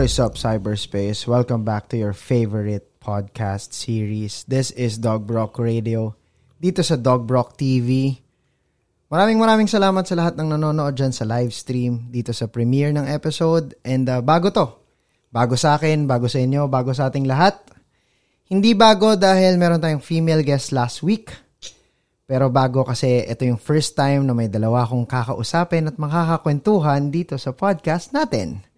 What is up, cyberspace? Welcome back to your favorite podcast series. This is Dog Brock Radio dito sa Dog Brock TV. Maraming maraming salamat sa lahat ng nanonood dyan sa live stream dito sa premiere ng episode. And uh, bago to, bago sa akin, bago sa inyo, bago sa ating lahat. Hindi bago dahil meron tayong female guest last week. Pero bago kasi ito yung first time na may dalawa akong kakausapin at makakakwentuhan dito sa podcast natin.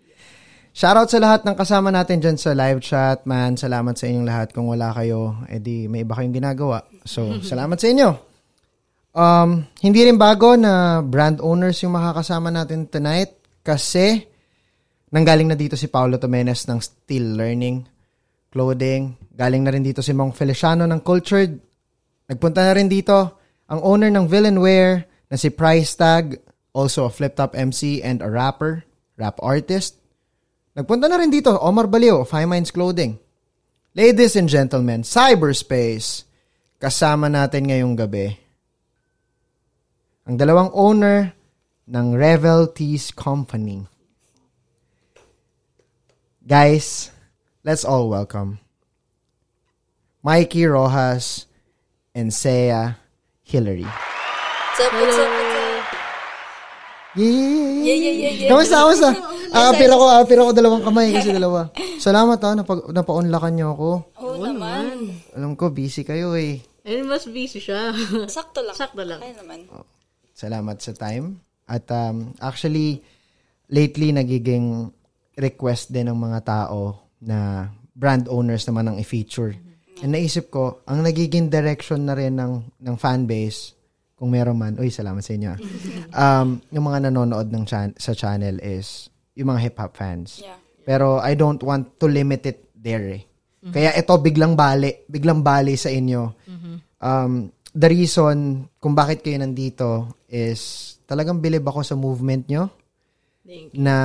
Shoutout sa lahat ng kasama natin dyan sa live chat, man. Salamat sa inyong lahat. Kung wala kayo, edi may iba kayong ginagawa. So, salamat sa inyo. Um, hindi rin bago na brand owners yung makakasama natin tonight kasi nanggaling na dito si Paolo Tomenes ng Still Learning Clothing. Galing na rin dito si Mong Feliciano ng Cultured. Nagpunta na rin dito ang owner ng Villain Wear na si Price Tag, also a flip-top MC and a rapper, rap artist. Nagpunta na rin dito, Omar Balio of High Minds Clothing. Ladies and gentlemen, cyberspace, kasama natin ngayong gabi. Ang dalawang owner ng Revel Teas Company. Guys, let's all welcome Mikey Rojas and Saya Hillary. What's up, what's up, up? Yeah! Yeah, yeah, yeah, yeah. Kamusta, kamusta? Aapir ako, aapir ako dalawang kamay kasi dalawa. Salamat ha, napag, napaunlakan niyo ako. Oo naman. Alam ko, busy kayo eh. Ayun, mas busy siya. Sakto lang. Sakto lang. Kaya naman. Salamat sa time. At um, actually, lately nagiging request din ng mga tao na brand owners naman ang i-feature. And naisip ko, ang nagiging direction na rin ng, ng fan base, kung meron man, uy, salamat sa inyo. ah. um, yung mga nanonood ng chan- sa channel is yung mga hip-hop fans. Yeah. Pero I don't want to limit it there eh. Kaya ito biglang bali, biglang bali sa inyo. Um, the reason kung bakit kayo nandito is talagang bilib ako sa movement nyo Thank na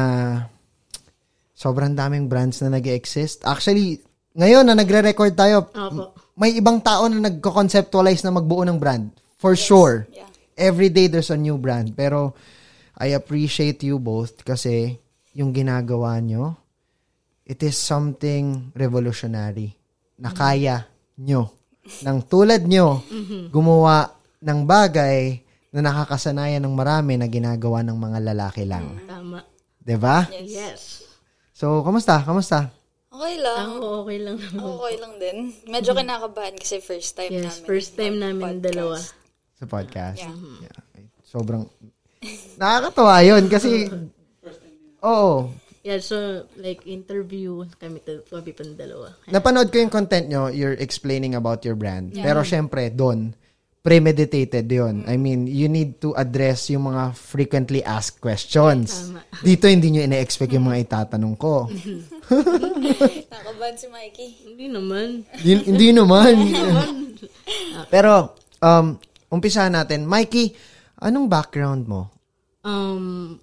sobrang daming brands na nag exist Actually, ngayon na nagre-record tayo, Opo. may ibang tao na nagko-conceptualize na magbuo ng brand. For sure. Yeah. Every day there's a new brand. Pero I appreciate you both kasi yung ginagawa nyo, it is something revolutionary na kaya nyo. Nang tulad nyo, gumawa ng bagay na nakakasanayan ng marami na ginagawa ng mga lalaki lang. Tama. 'Di ba? Yes. So, kamusta? Kamusta? Okay lang. Ako okay lang naman. Okay lang din. Medyo kinakabahan kasi first time Yes, namin. first time namin mag-podcast. dalawa. Sa podcast. Yeah. Yeah. Sobrang nakakatawa 'yun kasi Oo. Yeah, so like interview kami to kami pang dalawa. Napanood ko yung content nyo, you're explaining about your brand. Pero syempre, doon, premeditated yon I mean, you need to address yung mga frequently asked questions. Tama. Dito, hindi nyo ina-expect yung mga itatanong ko. Nakabahan si Mikey. Hindi naman. hindi, hindi naman. Pero, um, umpisa natin. Mikey, anong background mo? Um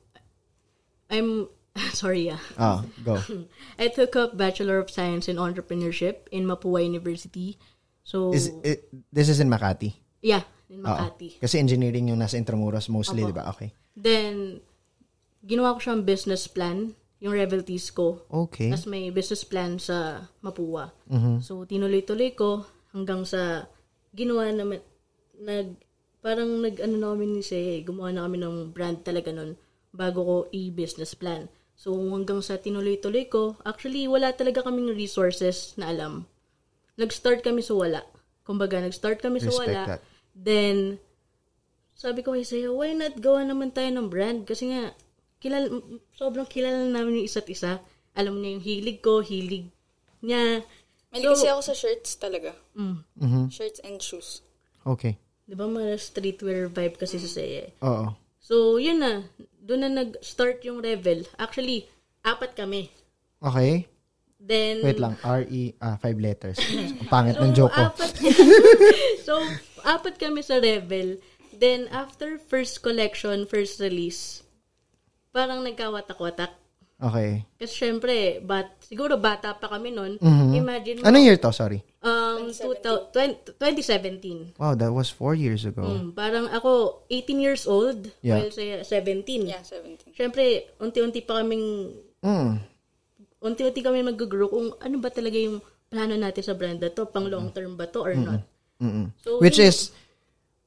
I'm sorry yeah. Ah, go. I took up Bachelor of Science in Entrepreneurship in Mapua University. So Is, it, this is in Makati? yeah, in Oo. Makati. Kasi engineering yung nasa Intramuros mostly, di ba? Okay. Then ginawa ko siyang business plan, yung Revelties ko. Okay. Tapos may business plan sa Mapua. Mhm. So, tinuloy-tuloy ko hanggang sa ginawa naman, nag, parang nag, ano na kami ni Seye, gumawa na kami ng brand talaga nun bago ko i-business plan. So, hanggang sa tinuloy-tuloy ko, actually, wala talaga kaming resources na alam. Nag-start kami sa wala. Kumbaga, nag-start kami sa Respect wala. that. Then, sabi ko kay Seye, why not gawa naman tayo ng brand? Kasi nga, kilala, sobrang kilala namin yung isa't isa. Alam niya yung hilig ko, hilig niya. Mahilig kasi ako sa shirts talaga. Mm. Mhm. Shirts and shoes. Okay. Di ba mga streetwear vibe kasi sa Seye? Oo. So, yun na. Doon na nag-start yung Revel. Actually, apat kami. Okay. Then, Wait lang. R-E, ah, five letters. Ang pangit ng joke ko. apat, so, apat kami sa Revel. Then, after first collection, first release, parang nagkawatak-watak. Okay. Kasi syempre, bat, siguro bata pa kami noon. Mhm. Imagine mo, Anong year to? Sorry. Um, 2000 2017. Wow, that was four years ago. Mm, parang ako, 18 years old, Yeah. while sa 17. Yeah, 17. Syempre, unti-unti pa kaming, Mm. unti-unti kami mag-grow kung ano ba talaga yung plano natin sa brand na to, pang long term ba to or not. Mm-mm. So, Which yun- is,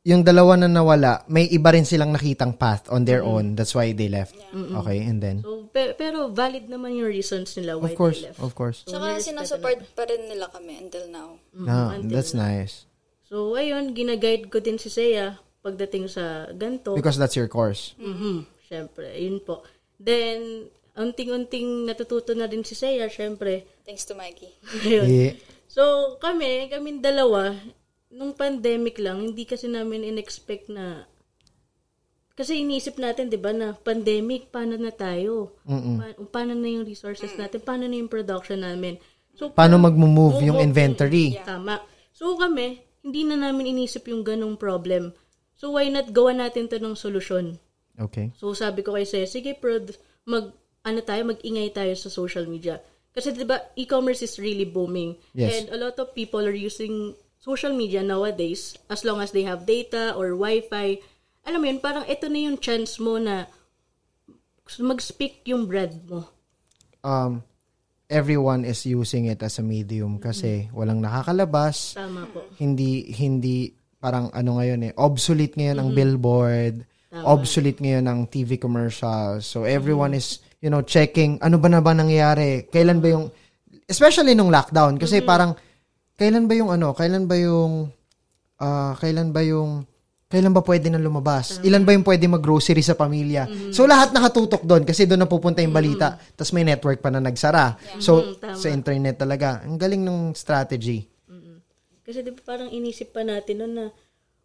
yung dalawa na nawala, may iba rin silang nakitang path on their own. That's why they left. Okay, and then? So, pe- pero valid naman yung reasons nila why Of course, they left. of course. Tsaka sinusupport pa rin nila kami until now. No, that's nice. So, ayun, ginaguide ko din si Seiya pagdating sa ganto. Because that's your course. Mhm. Syempre, yun po. Then, unting-unting natututo na din si Seiya, syempre. Thanks to Mikey. Ayun. Yeah. So, kami, kaming dalawa, nung pandemic lang, hindi kasi namin in-expect na kasi iniisip natin, di ba, na pandemic, paano na tayo? Pa- paano na yung resources natin? Paano na yung production namin? So, Paano parang- mag-move yung inventory? Tama. So, kami, hindi na namin inisip yung ganong problem. So, why not gawa natin to ng solusyon? Okay. So sabi ko kay Seth, sige prod, mag ano tayo, mag-ingay tayo sa social media. Kasi 'di ba, e-commerce is really booming. Yes. And a lot of people are using social media nowadays as long as they have data or wifi. Alam mo yun, parang ito na yung chance mo na mag-speak yung brand mo. Um, everyone is using it as a medium kasi walang nakakalabas. Tama po. Hindi, hindi, parang ano ngayon eh, obsolete ngayon ang billboard, obsolete ngayon ang TV commercial. So everyone is, you know, checking ano ba na ba nangyayari? Kailan ba yung, especially nung lockdown, kasi parang, kailan ba yung ano, kailan ba yung, ah, kailan ba yung, kailan ba pwede na lumabas? Ilan ba yung pwede mag-grocery sa pamilya? So, lahat nakatutok doon kasi doon napupunta yung balita. Tapos may network pa na nagsara. So, tama. sa internet talaga. Ang galing ng strategy. Kasi di ba parang inisip pa natin noon na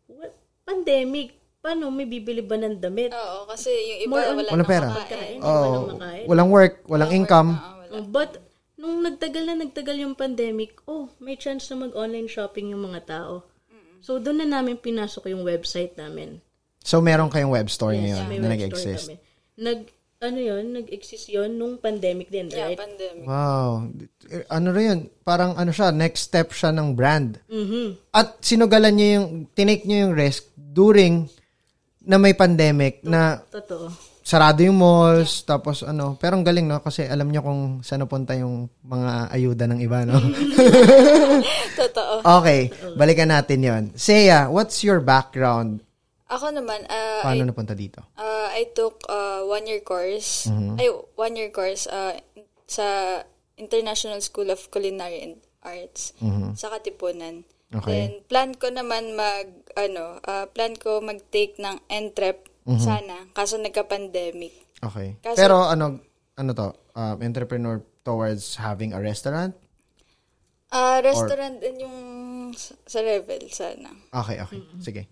what, pandemic, paano may bibili ba ng damit? Oo, kasi yung iba More on- wala Walang nang pera. makain. Makain? walang work, walang income. Ah, wala. Oh, But, nung nagtagal na nagtagal yung pandemic, oh, may chance na mag-online shopping yung mga tao. So, doon na namin pinasok yung website namin. So, meron kayong web store May ngayon na nag-exist. kami. Nag, ano yun, nag-exist yun nung pandemic din, Yeah, right? pandemic. Wow. Ano rin yun? Parang ano siya, next step siya ng brand. Mhm. At sinugalan niyo yung, tinake niyo yung risk during na may pandemic na Totoo. Sarado yung malls, tapos ano, pero ang galing no kasi alam niyo kung saan napunta yung mga ayuda ng iba no. Totoo. okay, balikan natin 'yon. Seiya, what's your background? Ako naman, uh, Paano I, napunta dito? uh, I took a one-year course. Mm-hmm. Ay, one-year course uh, sa International School of Culinary and Arts sa Katipunan. Mm-hmm. Okay. Then, plan ko naman mag, ano, uh, plan ko mag-take ng NTREP Mm-hmm. sana. Kaso nagka-pandemic. Okay. Kasi- pero ano ano to? Um, entrepreneur towards having a restaurant? Ah, restaurant din yung sa, level sana. Okay, okay. Sige.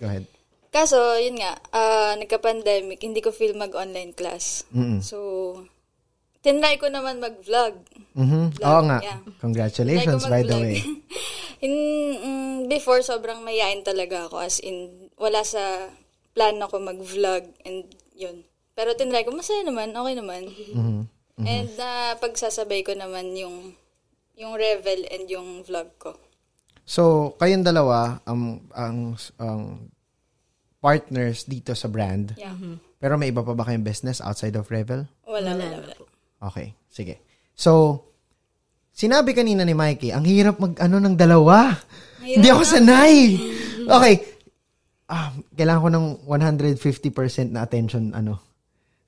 Go ahead. Kaso, yun nga, ah, nagka-pandemic, hindi ko feel mag-online class. So, tinry ko naman mag-vlog. Mhm. Oo nga. yeah. Congratulations by the way. in, mm, before, sobrang mayain talaga ako. As in, wala sa plan ako mag-vlog and yun. Pero tinry ko, masaya naman, okay naman. Mhm. And na pagsasabay ko naman yung yung revel and yung vlog ko. So, kayong dalawa ang ang ang partners dito sa brand. Yeah. Pero may iba pa ba kayong business outside of Revel? Wala, wala, wala. Okay, sige. So, sinabi kanina ni Mikey, ang hirap mag-ano ng dalawa. Hindi ako sanay. Okay. Ah, kailangan ko ng 150% na attention, ano.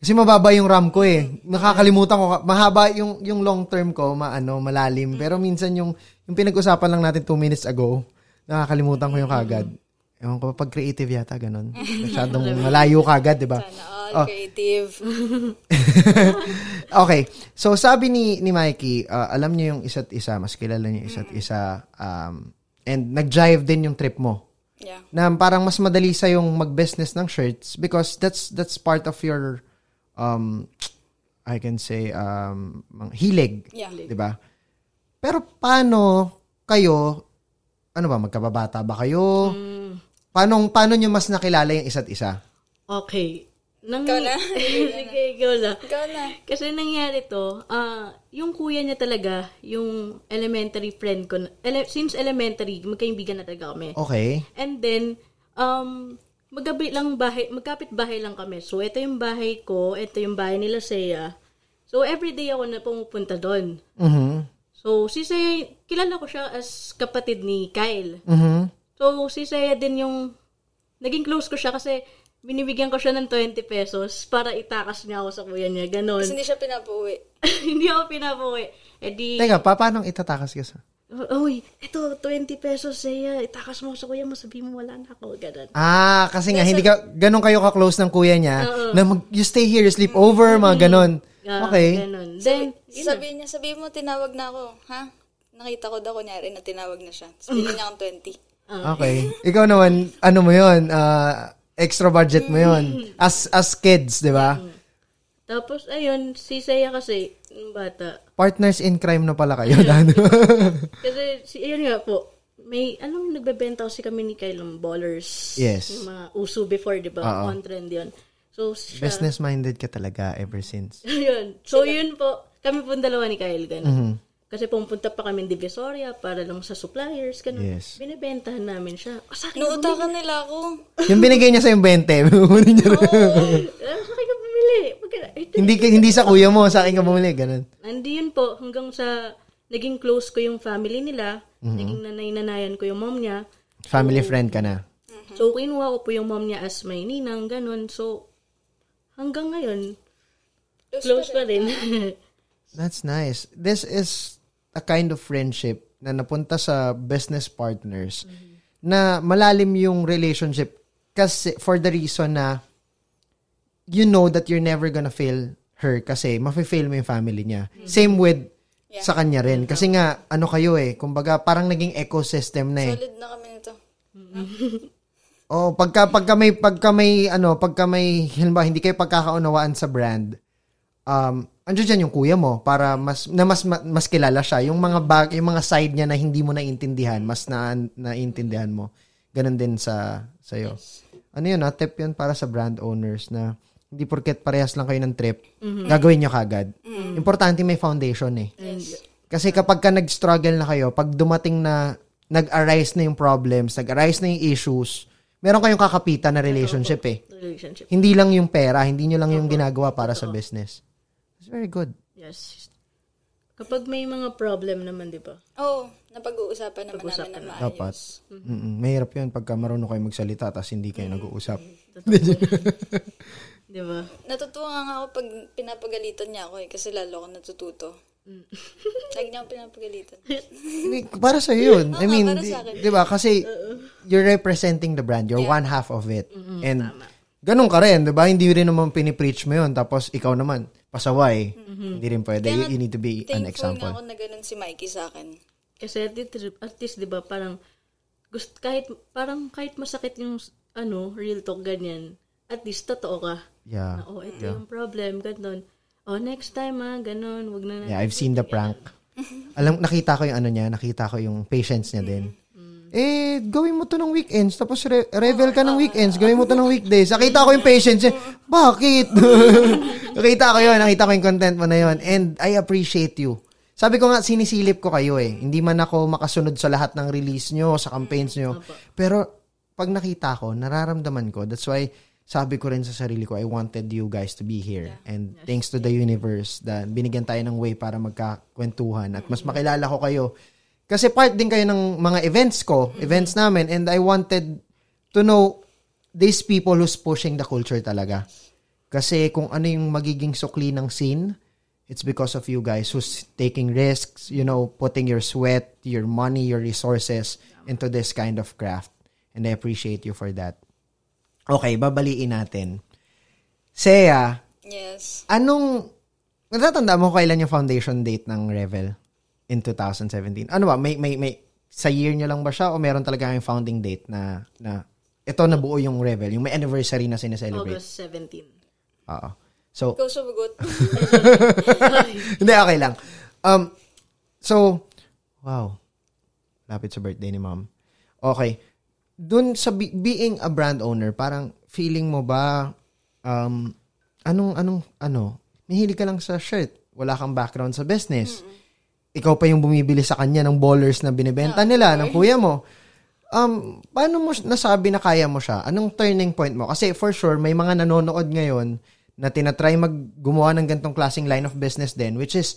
Kasi mababa yung RAM ko eh. Nakakalimutan ko. Mahaba yung, yung long term ko, maano, malalim. Pero minsan yung, yung pinag-usapan lang natin two minutes ago, nakakalimutan ko yung kagad. Ewan ko, pag creative yata, ganun. Masyadong malayo kagad, di ba? Sana all creative. Okay. So, sabi ni, ni Mikey, uh, alam niyo yung isa't isa, mas kilala niyo yung isa't isa, um, and nag-jive din yung trip mo. Yeah. Na parang mas madali sa yung mag-business ng shirts because that's that's part of your um I can say um hilig, Yeah. 'di ba? Pero paano kayo ano ba magkababata ba kayo? Paano paano niyo mas nakilala yung isa't isa? Okay. Nang, Ikaw na. Sige, ikaw na. Ikaw na. Kasi nangyari to, ah, yung kuya niya talaga, yung elementary friend ko, ele- since elementary, magkaibigan na talaga kami. Okay. And then, um, magabi lang bahay, magkapit bahay lang kami. So, ito yung bahay ko, ito yung bahay nila Seiya. So, everyday ako na pumupunta doon. Mhm. So, si Saya, kilala ko siya as kapatid ni Kyle. Mhm. So, si Saya din yung, naging close ko siya kasi binibigyan ko siya ng 20 pesos para itakas niya ako sa kuya niya. Ganon. Kasi hindi siya pinapauwi. Hindi ako pinapuwi. E di, Teka, pa, paano itatakas ka sa? Uy, ito, 20 pesos Saya. Itakas mo sa kuya mo, sabi mo wala na ako. Ganon. Ah, kasi nga, hindi ka, ganun kayo ka-close ng kuya niya, na mag, you stay here, you sleep over, mga ganon. Ah, Okay. Ganon. Then, yun na. Sabi niya, sabi mo, tinawag na ako. Ha? Nakita ko daw kunyari na tinawag na siya. Sabi niya akong 20. Okay. Ikaw naman, ano mo yun, ah, extra budget mo yun. As, as kids, di ba? Tapos, ayun, si Saya kasi, yung bata, Partners in crime na pala kayo. Dano. Kasi, si, yun nga po, may, anong nagbebenta kasi kami ni Kyle ng ballers. Yes. Yung mga uso before, di ba? On trend yun. So, siya, Business-minded ka talaga ever since. yun. So, yun po, kami po dalawa ni Kyle, gano'n. Mm-hmm. Kasi pumunta pa kami ng Divisoria para lang sa suppliers, gano'n. Yes. Binibentahan namin siya. Oh, sa akin, Nuutakan nila ako. Yung binigay niya sa yung 20, kukunin niya. ah, sa akin ka bumili. Ito, hindi, hindi sa kuya mo, sa akin ka bumili, ganun. Hindi yun po, hanggang sa naging close ko yung family nila, Mm-hmm. naging nanay-nanayan ko yung mom niya. Family friend ka na. So, kinuha ko po yung mom niya as may ninang, ganun. So, hanggang ngayon, close pa rin. That's nice. This is a kind of friendship na napunta sa business partners na malalim yung relationship kasi for the reason na you know that you're never gonna fail her kasi mafe-fail mo yung family niya. Same with sa kanya rin. Kasi nga, ano kayo eh, kumbaga parang naging ecosystem na eh. Solid na kami nito. Oh, pagka pagka may pagka may ano, pagka may halimbawa hindi kayo pagkakaunawaan sa brand, um andiyan dyan yung kuya mo para mas na mas ma- mas kilala siya. Yung mga bag, yung mga side niya na hindi mo naiintindihan, mas na naiintindihan mo. Ganon din sa sa iyo. Ano yun, ah, tip yun para sa brand owners na hindi porket parehas lang kayo ng trip, gagawin nyo kagad. Importante may foundation eh. Kasi kapag ka nag-struggle na kayo, pag dumating na nag-arise na yung problems, nag-arise na yung issues, meron kayong kakapitan na relationship eh. Relationship. Hindi lang yung pera, hindi nyo lang yung ginagawa para sa business. It's very good. Yes. Kapag may mga problem naman, di ba? Oo, napag-uusapan naman namin na maayos. Dapat. Mm-mm. Mahirap yun pagka marunong kayo magsalita tapos hindi kayo nag-uusap. Di ba? Natutuwa nga ako pag pinapagalitan niya ako eh, kasi lalo ako natututo. Lagi niya ako pinapagalitan. Para sa yun. I mean, para di, di ba? Kasi you're representing the brand. You're one half of it. And ganun ka rin, di ba? Hindi rin naman pinipreach mo yun. Tapos ikaw naman, pasaway. Hindi rin pwede. You, you need to be an Thankful example. nga ako na ganun si Mikey sa akin. Kasi at least, at least di ba, parang, gusto, kahit, parang kahit masakit yung, ano, real talk, ganyan, at least totoo ka. Yeah. Na, oh, ito yung problem, ganun. Oh, next time ah, ganun, wag na Yeah, I've seen the prank. Alam, nakita ko yung ano niya, nakita ko yung patience niya din. Eh, gawin mo to ng weekends, tapos re- revel ka ng weekends, gawin mo to ng weekdays. Nakita ko yung patience. Bakit? nakita ko yun, nakita ko yung content mo na yun. And I appreciate you. Sabi ko nga, sinisilip ko kayo eh. Hindi man ako makasunod sa lahat ng release nyo, sa campaigns nyo. Pero, pag nakita ko, nararamdaman ko. That's why, sabi ko rin sa sarili ko, I wanted you guys to be here. And thanks to the universe, that binigyan tayo ng way para magkakwentuhan at mas makilala ko kayo. Kasi part din kayo ng mga events ko, events namin, and I wanted to know these people who's pushing the culture talaga. Kasi kung ano yung magiging sukli ng scene, it's because of you guys who's taking risks, you know, putting your sweat, your money, your resources into this kind of craft. And I appreciate you for that. Okay, babaliin natin. Sea, Yes. anong, natatanda mo kailan yung foundation date ng Revel in 2017? Ano ba, may, may, may, sa year nyo lang ba siya o meron talaga yung founding date na, na, ito nabuo yung Revel, yung may anniversary na sineselebrate? August 17. Oo. So, Ikaw sumagot. hindi, okay lang. Um, so, wow. Lapit sa birthday ni mom. Okay. Dun sa be- being a brand owner, parang feeling mo ba, um, anong, anong, ano, mahilig ka lang sa shirt. Wala kang background sa business. Ikaw pa yung bumibili sa kanya ng ballers na binibenta nila, ng kuya mo. Um, paano mo nasabi na kaya mo siya? Anong turning point mo? Kasi for sure, may mga nanonood ngayon na tinatry mag gumawa ng gantong klaseng line of business din, which is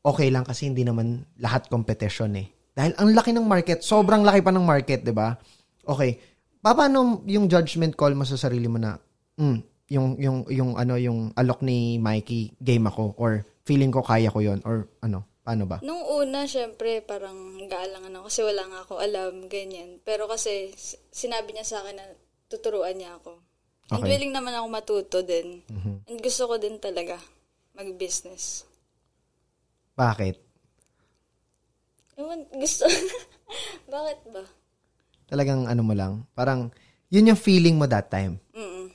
okay lang kasi hindi naman lahat competition eh. Dahil ang laki ng market, sobrang laki pa ng market, 'di ba? Okay. Paano yung judgment call mo sa sarili mo na mm, yung yung yung ano yung alok ni Mikey game ako or feeling ko kaya ko 'yon or ano? Paano ba? Nung una, syempre, parang gaalangan ako kasi wala nga ako alam, ganyan. Pero kasi, sinabi niya sa akin na tuturuan niya ako. And Okay. willing naman ako matuto din. And gusto ko din talaga mag-business. Bakit? Ewan, gusto. Bakit ba? Talagang ano mo lang, parang yun yung feeling mo that time. Mm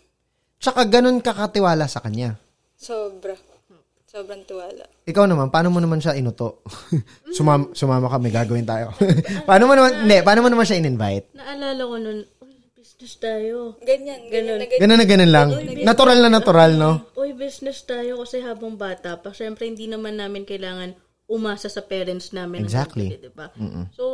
Tsaka ganun kakatiwala sa kanya. Sobra. Sobrang tiwala. Ikaw naman, paano mo naman siya inuto? sumama, sumama kami, gagawin tayo. paano mo naman, hindi, paano mo naman siya in-invite? Naalala ko nun, uy, business tayo. Ganyan, ganyan na ganyan. Ganun na ganun lang. Natural na natural, no? Uy, business tayo kasi habang bata pa. Siyempre, hindi naman namin kailangan umasa sa parents namin. Exactly. Di ba? So,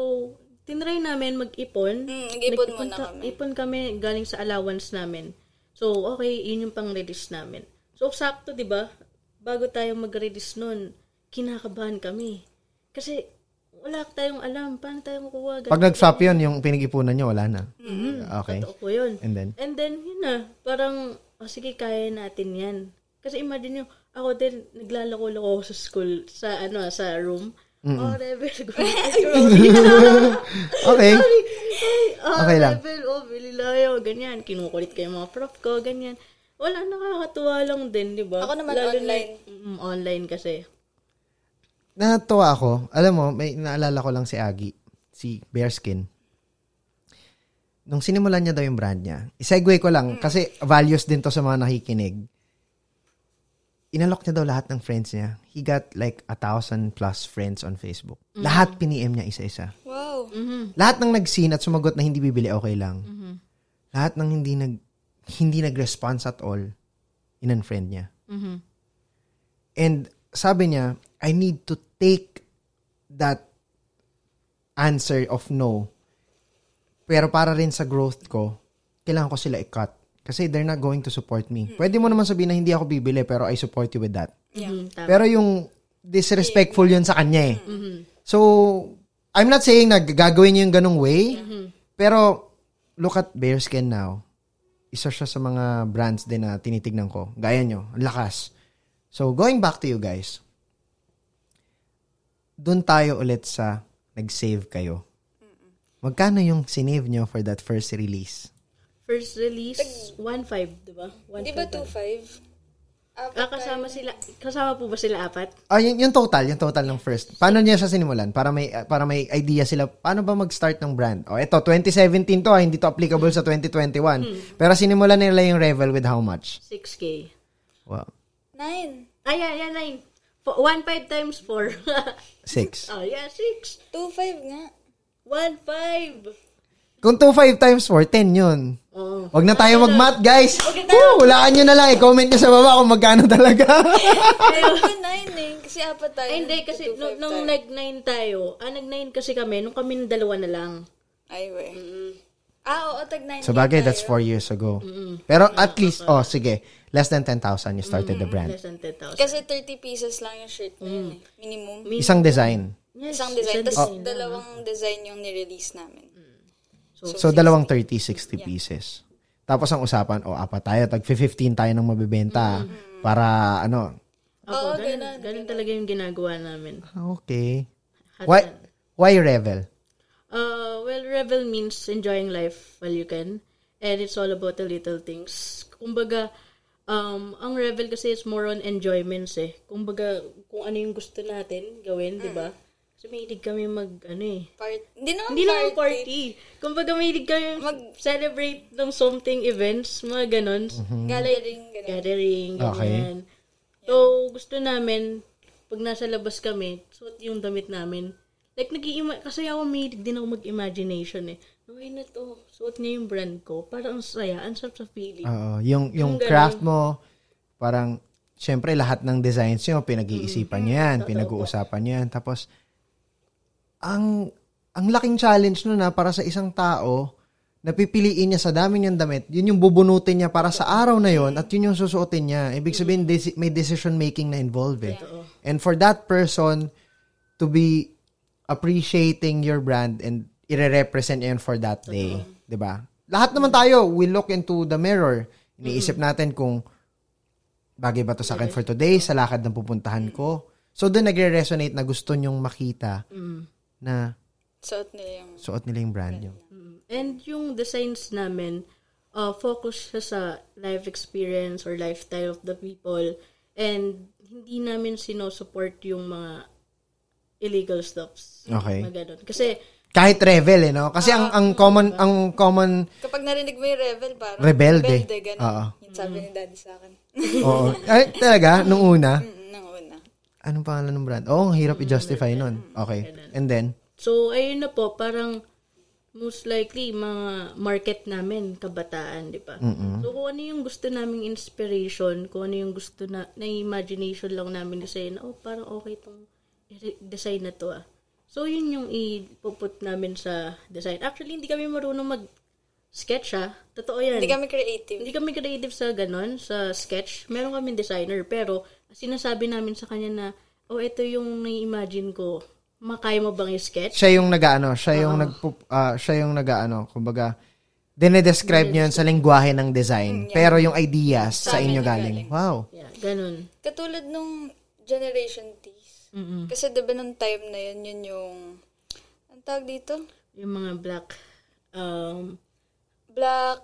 tinry namin mag-ipon. Mm, nag-ipon Nag-ipon muna ka- kami. Ipon kami galing sa allowance namin. So, okay, yun yung pang-release namin. So, sakto, di ba? Bago tayo mag-release nun, kinakabahan kami. Kasi, wala tayong alam. Paano tayo makuha? Pag nag-swap yun, yung pinag-ipunan nyo, wala na. Okay. Totoo po yun. And then? And then, yun na, parang, oh, sige, kaya natin yan. Kasi imagine nyo, ako din, naglalako-lako ako sa school, sa ano, sa room. Oh, rebel. Okay. oh, Okay lang. rebel, oh, bili layo, ganyan. Kinukulit kayo mga prof ko, ganyan. Wala, nakakatuwa lang din, di ba? Ako naman Lalo na- online. Mm, online kasi. Natuwa ako. Alam mo, may naalala ko lang si Agi, si Bearskin. Nung sinimulan niya daw yung brand niya, isegue ko lang, kasi values din to sa mga nakikinig. Inalok niya daw lahat ng friends niya. He got like a thousand plus friends on Facebook. Lahat piniem niya isa-isa. Wow. Lahat ng nag-seen at sumagot na hindi bibili, okay lang. Lahat ng hindi nag hindi nag-response at all, in-unfriend niya. And sabi niya, I need to take that answer of no. Pero para rin sa growth ko, kailangan ko sila i-cut. Kasi they're not going to support me. Pwede mo naman sabihin na hindi ako bibili, pero I support you with that. Mhm, tama. Pero yung disrespectful yun sa kanya eh. So, I'm not saying na gagawin niyo yung ganong way, pero look at Bearskin now. Isa siya sa mga brands din na tinitignan ko. Gaya nyo, ang lakas. So, going back to you guys, dun tayo ulit sa nag-save kayo. Magkano yung sinave nyo for that first release? First release, 1.5, di ba? Di ba 2.5? Ah, kasama sila, kasama po ba sila apat? Ah, yung, yung total, yung total ng first. Paano niya siya sinimulan? Para may para may idea sila paano ba mag-start ng brand. Oh, ito 2017 to, ah, hindi to applicable sa 2021. Pero sinimulan nila yung Revel with how much? 6K. Wow. 9. Ah, yan, yan, 9. 1.5 times 4. Six. oh, yeah, 6. 2.5 nga. 1.5. Kung 25 times 4, 10 yun. Oo. Wag na tayo mag-math, guys. Woo, hulaan nyo na lang. I-comment nyo sa baba kung magkano talaga. Ko 9 eh. Kasi apat tayo. Ay, hindi, kasi nung, nung nag-9 tayo, ah, nag-9 kasi kami, nung kami ng dalawa na lang. Ay, we. Ah, oo, tag 9 so bagay, that's 4 years ago. Pero at least, oh, sige. Less than 10,000 you started the brand. Less than 10,000. Kasi 30 pieces lang yung shirt na yun eh. Minimum. Isang design. Yes, Isang design. Tapos design. dalawang design yung nirelease namin. So, dalawang 30, 60 pieces. Tapos ang usapan, oh, apat tayo, tag 15 tayo ng mabibenta. Para, ano, Oo, ganun, ganun, ganun talaga yung ginagawa namin. okay. Why, why Revel? Uh, well, revel means enjoying life while you can. And it's all about the little things. Kumbaga, um, ang revel kasi is more on enjoyments eh. Kumbaga, kung ano yung gusto natin gawin, di ba? Kasi mahilig kami mag, ano eh. Part, hindi naman Hindi naman party. party. Kumbaga, mahilig kami mag-celebrate ng something events, mga ganon. Gathering, ganun. Gathering, Okay. ganyan. So, gusto namin, pag nasa labas kami, suot yung damit namin. Like, nag kasi ako mahilig din ako mag-imagination eh. No, why na to? Suot niya yung brand ko. Parang ang saya, ang sarap sa feeling. Oo, yung, yung Yung craft mo, parang, syempre, lahat ng designs nyo, pinag-iisipan nyo yan, pinag-uusapan nyo yan. Tapos, ang, ang laking challenge nun na para sa isang tao napipiliin niya sa dami niyang damit, yun yung bubunutin niya para sa araw na yon at yun yung susuotin niya. Ibig sabihin, desi- may decision making na involved eh. And for that person to be appreciating your brand and ire-represent yun for that day. ba? Lahat naman tayo, we look into the mirror. Iniisip natin kung bagay ba to sa akin for today, sa lakad ng pupuntahan ko. So, doon nagre-resonate na gusto nyong makita na Suot nila yung... suot nila yung brand nyo. And yung designs namin, uh, focus siya sa life experience or lifestyle of the people. And hindi namin sinusupport yung mga illegal stuffs. Okay. Mga ganun. Kasi, Kahit revel, eh, no? Kasi ang, ang common, ang common, Kapag narinig mo yung rebel, parang... Rebelde. ganun. Oo. Yung sabi ni daddy sa akin. oo. Ay, talaga, nung una, Mm, una. Anong pangalan ng brand? Oo, oh, hirap i-justify nun. Okay. And then, so, ayun na po, parang most likely, mga market namin, kabataan, di ba? So, kung ano yung gusto naming inspiration, kung ano yung gusto na, na imagination lang namin kasi, na, oh, parang okay tong design na to ah. So, yun yung ipuput namin sa design. Actually, hindi kami marunong mag-sketch ah. Totoo yan. Hindi kami creative. Hindi kami creative sa ganon, sa sketch. Meron kami designer, pero sinasabi namin sa kanya na, oh, ito yung nai-imagine ko. Makaya mo bang i-sketch? siya yung nag-ano, siya yung nag siya yung nag-ano, kumbaga dinedescribe niyo yun sa lengguwahe ng design, pero yung ideas sa, inyo galing. Wow. Yeah, ganon. Katulad nung Generation T. Kasi diba nung time na yun, yun yung... Ang tawag dito? Yung mga black, um, Black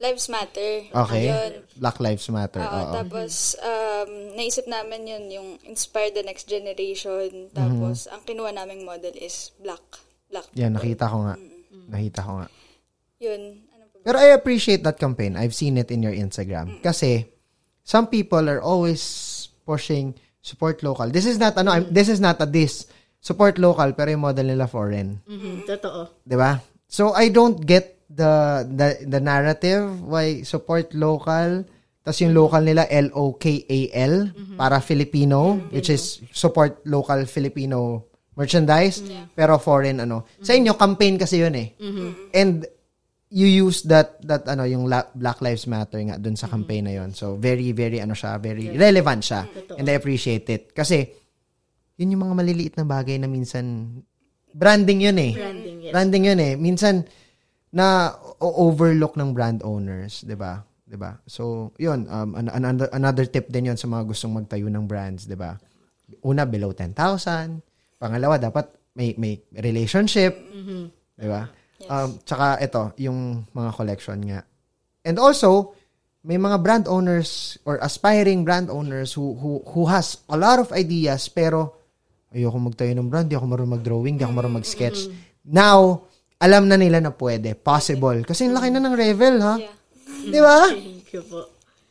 Lives Matter. Okay. Yun. Black Lives Matter. Oo, Oo. tapos, um, naisip namin yun, yung Inspire the Next Generation. Tapos, ang kinuha naming model is black. Black. Yan, nakita ko nga. Nakita ko nga. Yun. Ano pa ba? Pero I appreciate that campaign. I've seen it in your Instagram. Kasi some people are always pushing support local. This is not ano, I'm- this is not a this. Support local pero yung model nila foreign. mhm, totoo. 'Di ba? So I don't get the the the narrative why support local tas yung local nila L O K A L para Filipino which is support local Filipino merchandise pero foreign ano. Sa inyo campaign kasi yun eh. And you use that that ano yung La- Black Lives Matter nga dun sa campaign na yon. So very very ano siya, very relevant siya. And I appreciate it kasi yun yung mga maliliit na bagay na minsan branding yun eh. Branding, yes. Branding yun eh. Minsan na overlook ng brand owners, 'di ba? 'Di ba? So, 'yun um an- another another tip din 'yon sa mga gustong magtayo ng brands, 'di ba? Una below 10,000. Pangalawa dapat may may relationship, 'di ba? Um tsaka ito, yung mga collection nga. And also, may mga brand owners or aspiring brand owners who who who has a lot of ideas pero ayoko magtayo ng brand, di ako marunong mag-drawing, di ako marunong mag-sketch. Now, alam na nila na pwede, possible. Kasi ang laki na ng Revel, ha? Yeah. Di ba? Thank you po.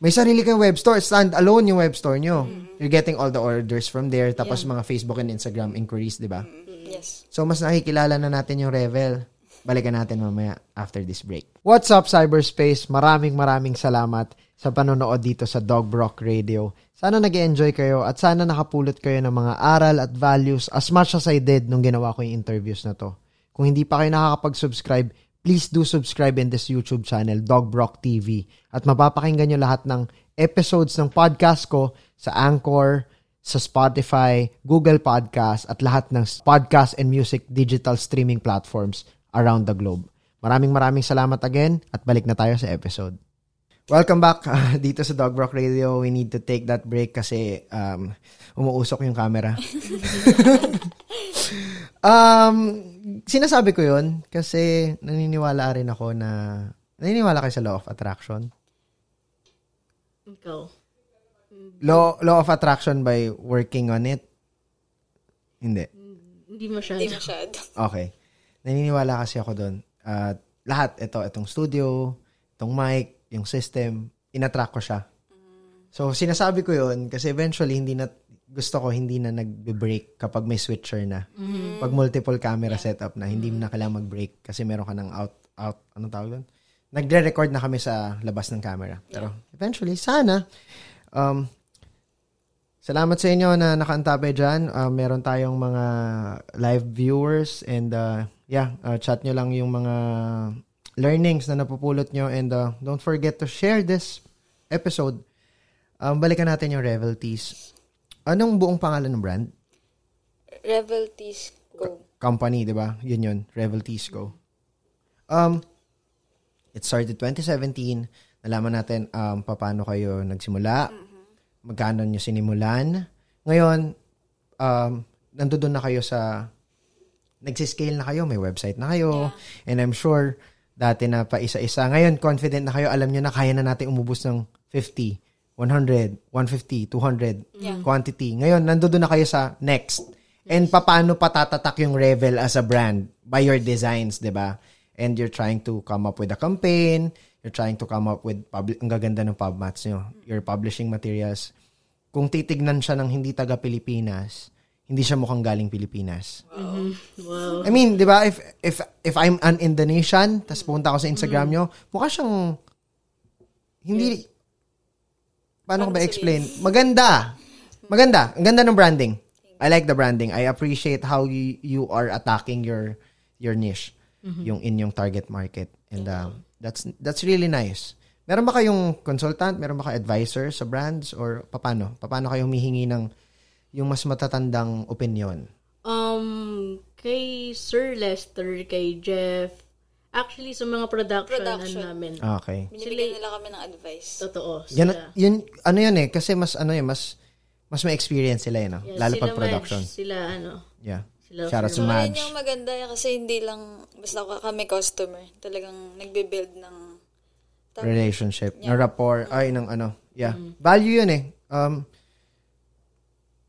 May sarili kayong web store, stand alone yung web store nyo. You're getting all the orders from there, tapos mga Facebook and Instagram inquiries, di ba? Yes. So, mas nakikilala na natin yung Revel. Balikan natin mamaya after this break. What's up, cyberspace? Maraming maraming salamat sa panonood dito sa Dog Brock Radio. Sana nag enjoy kayo at sana nakapulot kayo ng mga aral at values as much as I did nung ginawa ko yung interviews na to. Kung hindi pa kayo nakakapag-subscribe, please do subscribe in this YouTube channel, Dog Brock TV. At mapapakinggan nyo lahat ng episodes ng podcast ko sa Anchor, sa Spotify, Google Podcast, at lahat ng podcast and music digital streaming platforms around the globe. Maraming maraming salamat again at balik na tayo sa episode. Welcome back ah, dito sa Dog Brock Radio. We need to take that break kasi um, umuusok yung camera. um, sinasabi ko yun kasi naniniwala rin ako na naniniwala kayo sa law of attraction. Ikaw. Law, law of attraction by working on it? Hindi. Hindi masyado. Hindi masyado. Okay. Naniniwala kasi ako doon. At lahat, ito, itong studio, itong mic, yung system, inatrack ko siya. So, sinasabi ko yun kasi eventually, hindi na, gusto ko hindi na nag-break kapag may switcher na. Pag multiple camera setup na, hindi na kailangan mag-break kasi meron ka ng out, out, anong tawag doon? Nagre-record na kami sa labas ng camera. Pero eventually, sana, um, Salamat sa inyo na nakaantabi dyan. Uh, meron tayong mga live viewers and uh, yeah, uh, chat nyo lang yung mga learnings na napupulot nyo and uh, don't forget to share this episode. Um, balikan natin yung Revel Teas. Anong buong pangalan ng brand? Revel Teas Go. Company, di ba? Yun yun. Revel Teas Go. Um, it started 2017. Nalaman natin um, paano kayo nagsimula. Magkano nyo sinimulan. Ngayon, um, nandoon na kayo sa nagsiscale na kayo, may website na kayo, and I'm sure dati na pa isa-isa. Ngayon, confident na kayo, alam nyo na kaya na natin umubos ng 50, 100, 150, 200 quantity. Ngayon, nandoon na kayo sa next. And paano patatatak yung Revel as a brand? By your designs, di ba? And you're trying to come up with a campaign, you're trying to come up with, pub- ang gaganda ng pub mats nyo, your publishing materials. Kung titignan siya ng hindi taga-Pilipinas, hindi siya mukhang galing Pilipinas. Wow. I mean, 'di ba, if if if I'm an Indonesian, tapos pumunta ako sa Instagram Mm. nyo, mukha siyang hindi Paano ko ba explain? Maganda. Maganda. Ang ganda ng branding. I like the branding. I appreciate how you, you are attacking your your niche, Mm-hmm. yung inyong target market. And uh, that's that's really nice. Meron ba kayong consultant? Meron ba kayo advisor sa brands? Or paano? Paano kayo humihingi ng yung mas matatandang opinion? Um, kay Sir Lester, kay Jeff, actually sa mga production, Production. namin. Okay. Binibigyan nila kami ng advice. Totoo. Yan, Sila. yun, ano yun eh, kasi mas, ano yun, mas, mas may experience sila yun, no? Yeah, lalo sila pag production. Madge, sila ano. Yeah. Sila Shout out to Madge. yun yung maganda kasi hindi lang basta ka- kami customer. Talagang nagbe-build ng Relationship. ng rapport. Ay, ng ano. Yeah. Mm-hmm. Value yun eh. Um,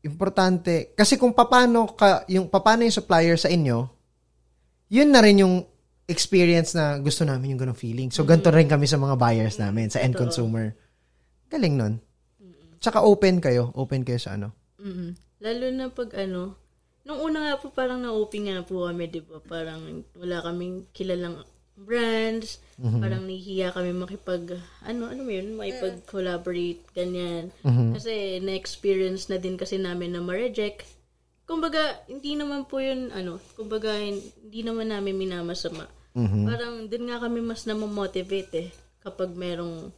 importante. Kasi kung paano ka, yung paano yung supplier sa inyo, yun na rin yung experience na gusto namin yung ganong feeling. So, ganito rin kami sa mga buyers namin, sa end consumer. Galing nun. Tsaka open kayo. Open kayo sa ano. mm Lalo na pag ano, nung una nga po parang na-open nga po kami, di ba? Parang wala kaming kilalang brands, parang nahihiya kami makipag, ano, ano mo yun, makipag-collaborate, ganyan. Kasi na-experience na din kasi namin na ma-reject. Kumbaga, hindi naman po yun, ano, kumbaga, hindi naman namin minamasama. Parang, din nga kami mas na-motivate eh, kapag merong,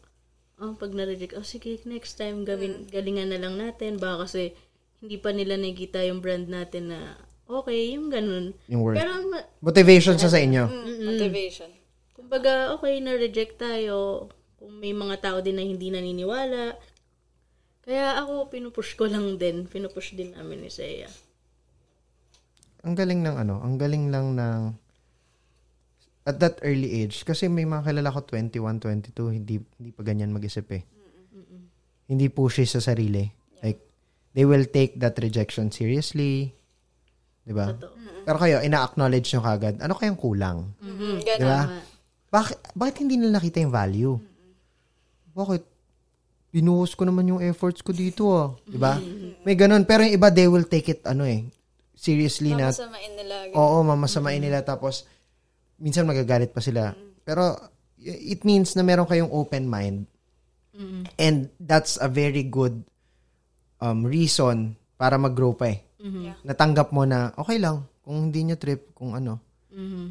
oh, pag na-reject, oh, sige, next time, gawin, galingan na lang natin, baka kasi, hindi pa nila nakikita yung brand natin na okay, yung ganun. Yung word. Pero, Motivation sa sa inyo. Mm, motivation. kumbaga, okay, na-reject tayo. Kung may mga tao din na hindi naniniwala. Kaya ako, pinupush ko lang din. Pinupush din namin ni Seiya. ang galing ng ano, ang galing lang ng at that early age kasi may mga kilala ko 21, 22 hindi hindi pa ganyan mag-isip eh. Hindi pushy sa sarili. Like they will take that rejection seriously. 'Di ba? Pero kayo ina-acknowledge nyo kagad. Ano kayang kulang? Mm, 'Di ba? Bakit bakit hindi nila nakita yung value? Bakit? Binuhos ko naman yung efforts ko dito ah. 'Di ba? May ganun pero yung iba they will take it ano eh seriously na Masamain nila. Oo, mamasamain nila tapos minsan magagalit pa sila. Pero it means na meron kayong open mind. And that's a very good um, reason para mag-grow pa eh. Yeah. Natanggap mo na okay lang kung hindi nyo trip kung ano.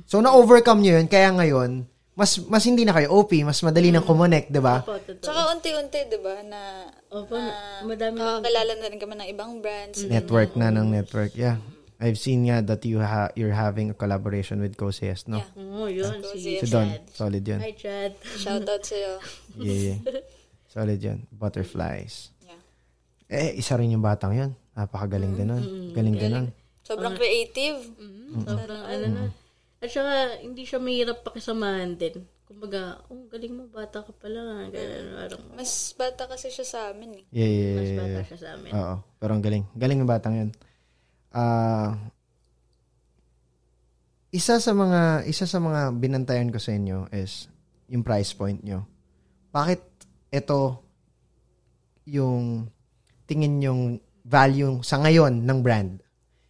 So na-overcome nyo yun kaya ngayon mas mas hindi na kayo OP, mas madali nang kumonect, 'di ba? Tsaka unti-unti, di ba, na Opo, na madami na. nakakilala na rin kami ng ibang brands. Network na ng network. Yeah. I've seen nga that you ha- you're having a collaboration with Kosies, no? Yeah. Oo, yun. Si Si Don, solid yun. Hi, Chad. Shout out sa'yo. Yeah, yeah. Solid yun. Butterflies. Yeah. Eh, isa rin yung batang yun. Napakagaling din nun. Galing din nun. Sobrang creative. Sobrang ano na. At saka, hindi siya mahirap pakisamahan din. Kumbaga, oh, galing mo, bata ka pala. Ganun, parang, Mas bata kasi siya sa amin eh. Yeah, yeah, mas yeah. bata yeah. siya sa amin. Oo. Pero ang galing. Galing ng batang yun. Ah, isa sa mga isa sa mga binantayan ko sa inyo is yung price point nyo. Bakit ito yung tingin yung value sa ngayon ng brand?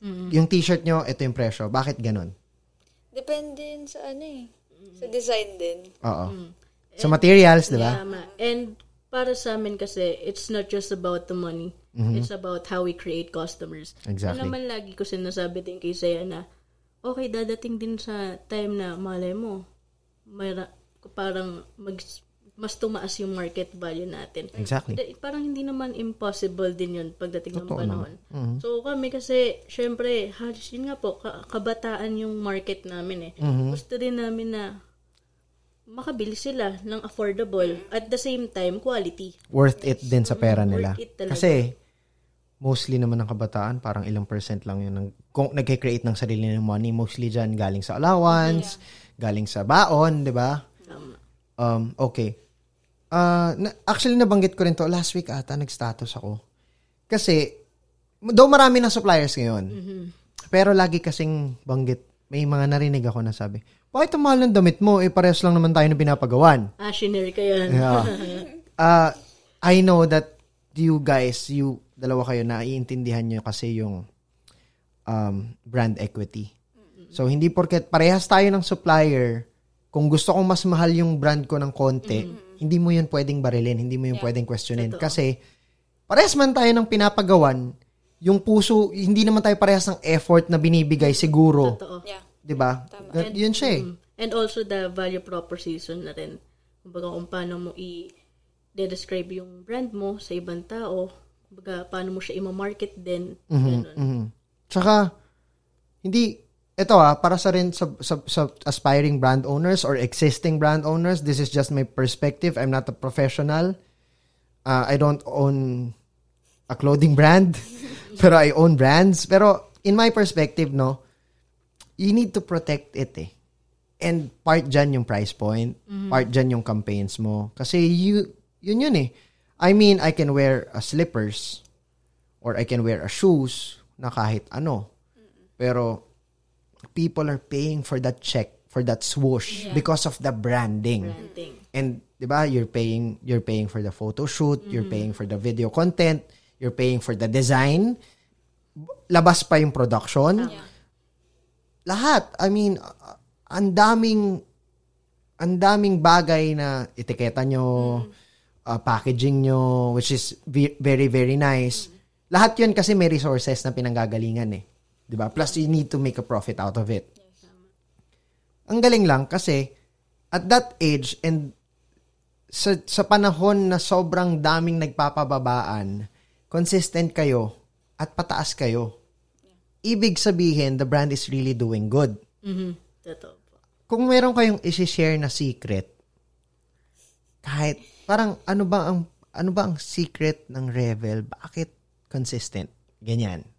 Yung t-shirt nyo, ito yung presyo. Bakit ganon? Depende yun sa ano eh. Sa design din. Oo. Sa materials, di ba? Tama. And para sa amin kasi, it's not just about the money. It's about how we create customers. Exactly. Ano naman lagi ko sinasabi din kay Saya na, okay, dadating din sa time na malay mo, mayra, parang mag, mas tumaas yung market value natin. Exactly. Da- parang hindi naman impossible din yun pagdating ng Totoo panahon. Mm-hmm. So kami kasi, syempre, halos yun nga po, ka- kabataan yung market namin eh. Mm-hmm. Gusto din namin na makabili sila ng affordable at the same time quality. Worth it din sa pera nila. Worth it talaga. Kasi, mostly naman ng kabataan, parang ilang percent lang yun. Ng, kung nagkikreate ng sarili ng money, mostly dyan galing sa allowance, galing sa baon, di ba? Um, okay. Uh, na, actually, nabanggit ko rin to. Last week ata, nag-status ako. Kasi, though marami ng suppliers ngayon, pero lagi kasing banggit, may mga narinig ako na sabi, bakit ang mahal ng damit mo? Eh, parehas lang naman tayo na pinapagawan. Ah, shinare ka yan. Yeah. Uh, I know that you guys, you, dalawa kayo, naiintindihan nyo kasi yung um, brand equity. So, hindi porket parehas tayo ng supplier, kung gusto kong mas mahal yung brand ko ng konti, hindi mo yun pwedeng barilin, hindi mo yun pwedeng questionin. Kasi, parehas man tayo ng pinapagawan, yung puso, hindi naman tayo parehas ng effort na binibigay siguro. Totoo. Yeah. 'Di ba? Gan- Yun siya eh. Mm. And also the value proposition na rin. Kumbaga kung paano mo i-describe yung brand mo sa ibang tao. Kumbaga paano mo siya i-market din. Ganun. Mhm. Tsaka, hindi, ito ah, para sa rin sa, sa, sa aspiring brand owners or existing brand owners, this is just my perspective. I'm not a professional. Uh, I don't own a clothing brand, pero I own brands. Pero in my perspective, no, you need to protect it eh. And part dyan yung price point, part dyan yung campaigns mo. Kasi you, yun yun eh. I mean, I can wear a slippers or I can wear a shoes na kahit ano. Pero people are paying for that check, for that swoosh because of the branding. Branding. And 'di ba, you're paying you're paying for the photo shoot, you're paying for the video content, you're paying for the design. Labas pa yung production. Lahat. I mean, ang daming ang daming bagay na etiketa nyo, uh, packaging nyo, which is ve- very, very nice. Lahat yun kasi may resources na pinanggagalingan eh. 'Di ba? Plus, you need to make a profit out of it. Ang galing lang kasi at that age and sa, sa panahon na sobrang daming nagpapababaan, consistent kayo at pataas kayo. Ibig sabihin, the brand is really doing good. Mhm. Totoo po. Kung meron kayong i-share na secret, kahit parang ano ba ang ano ba ang secret ng Revel? Bakit consistent? Ganyan.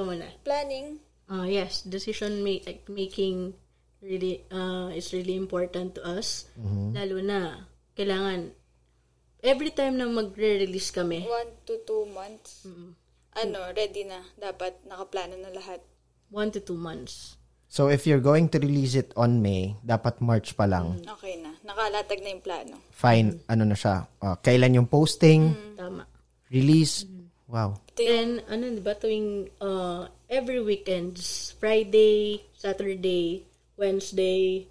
Ikaw muna. Planning. Uh, yes, decision ma- like, making really uh, is really important to us. Lalo na, kailangan, every time na magre-release kami, One to two months. Ano, ready na. Dapat nakaplano na lahat. one to two months. So if you're going to release it on May, dapat March pa lang. Okay na. Nakalatag na yung plano. Fine, ano na siya. uh, kailan yung posting, Tama. release. Wow. Then, ano, di ba, tuwing uh, every weekends, Friday, Saturday, Wednesday,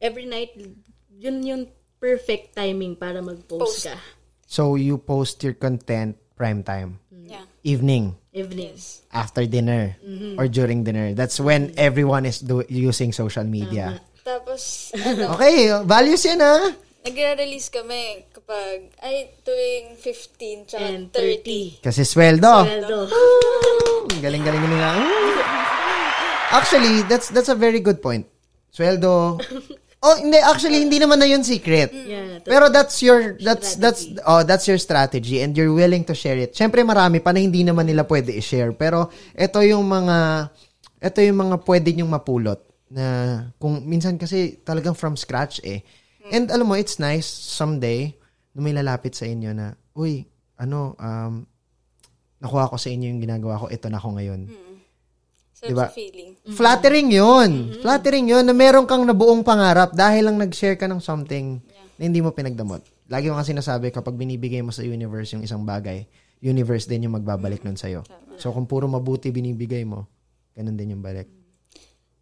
every night, yun yung perfect timing para mag-post Post. ka. So you post your content prime time, yeah. evening, Evening. after dinner, or during dinner. That's when everyone is do- using social media. Tapos, ano, Okay, values yan ah. nagre-release kami kapag, ay, tuwing 15 tsaka And 30. 30. Kasi sweldo. Sweldo. Galing-galing nila. Actually, that's that's a very good point. Sweldo. Oh, hindi actually hindi naman na 'yun secret. Yeah, to- Pero that's your that's that's oh, that's your strategy and you're willing to share it. Syempre marami pa na hindi naman nila pwede i-share, pero ito yung mga ito yung mga pwede nyong mapulot na kung minsan kasi talagang from scratch eh. And alam mo, it's nice someday na may lalapit sa inyo na, uy, ano, um, nakuha ko sa inyo yung ginagawa ko, ito na ako ngayon. Sarap Diba? sa feeling. Flattering yun. Flattering yun na meron kang nabuong pangarap dahil lang nag-share ka ng something na hindi mo pinagdamot. Lagi ko kasi sinasabi kapag binibigay mo sa universe yung isang bagay, universe din yung magbabalik nun sa'yo. So kung puro mabuti binibigay mo, ganun din yung balik.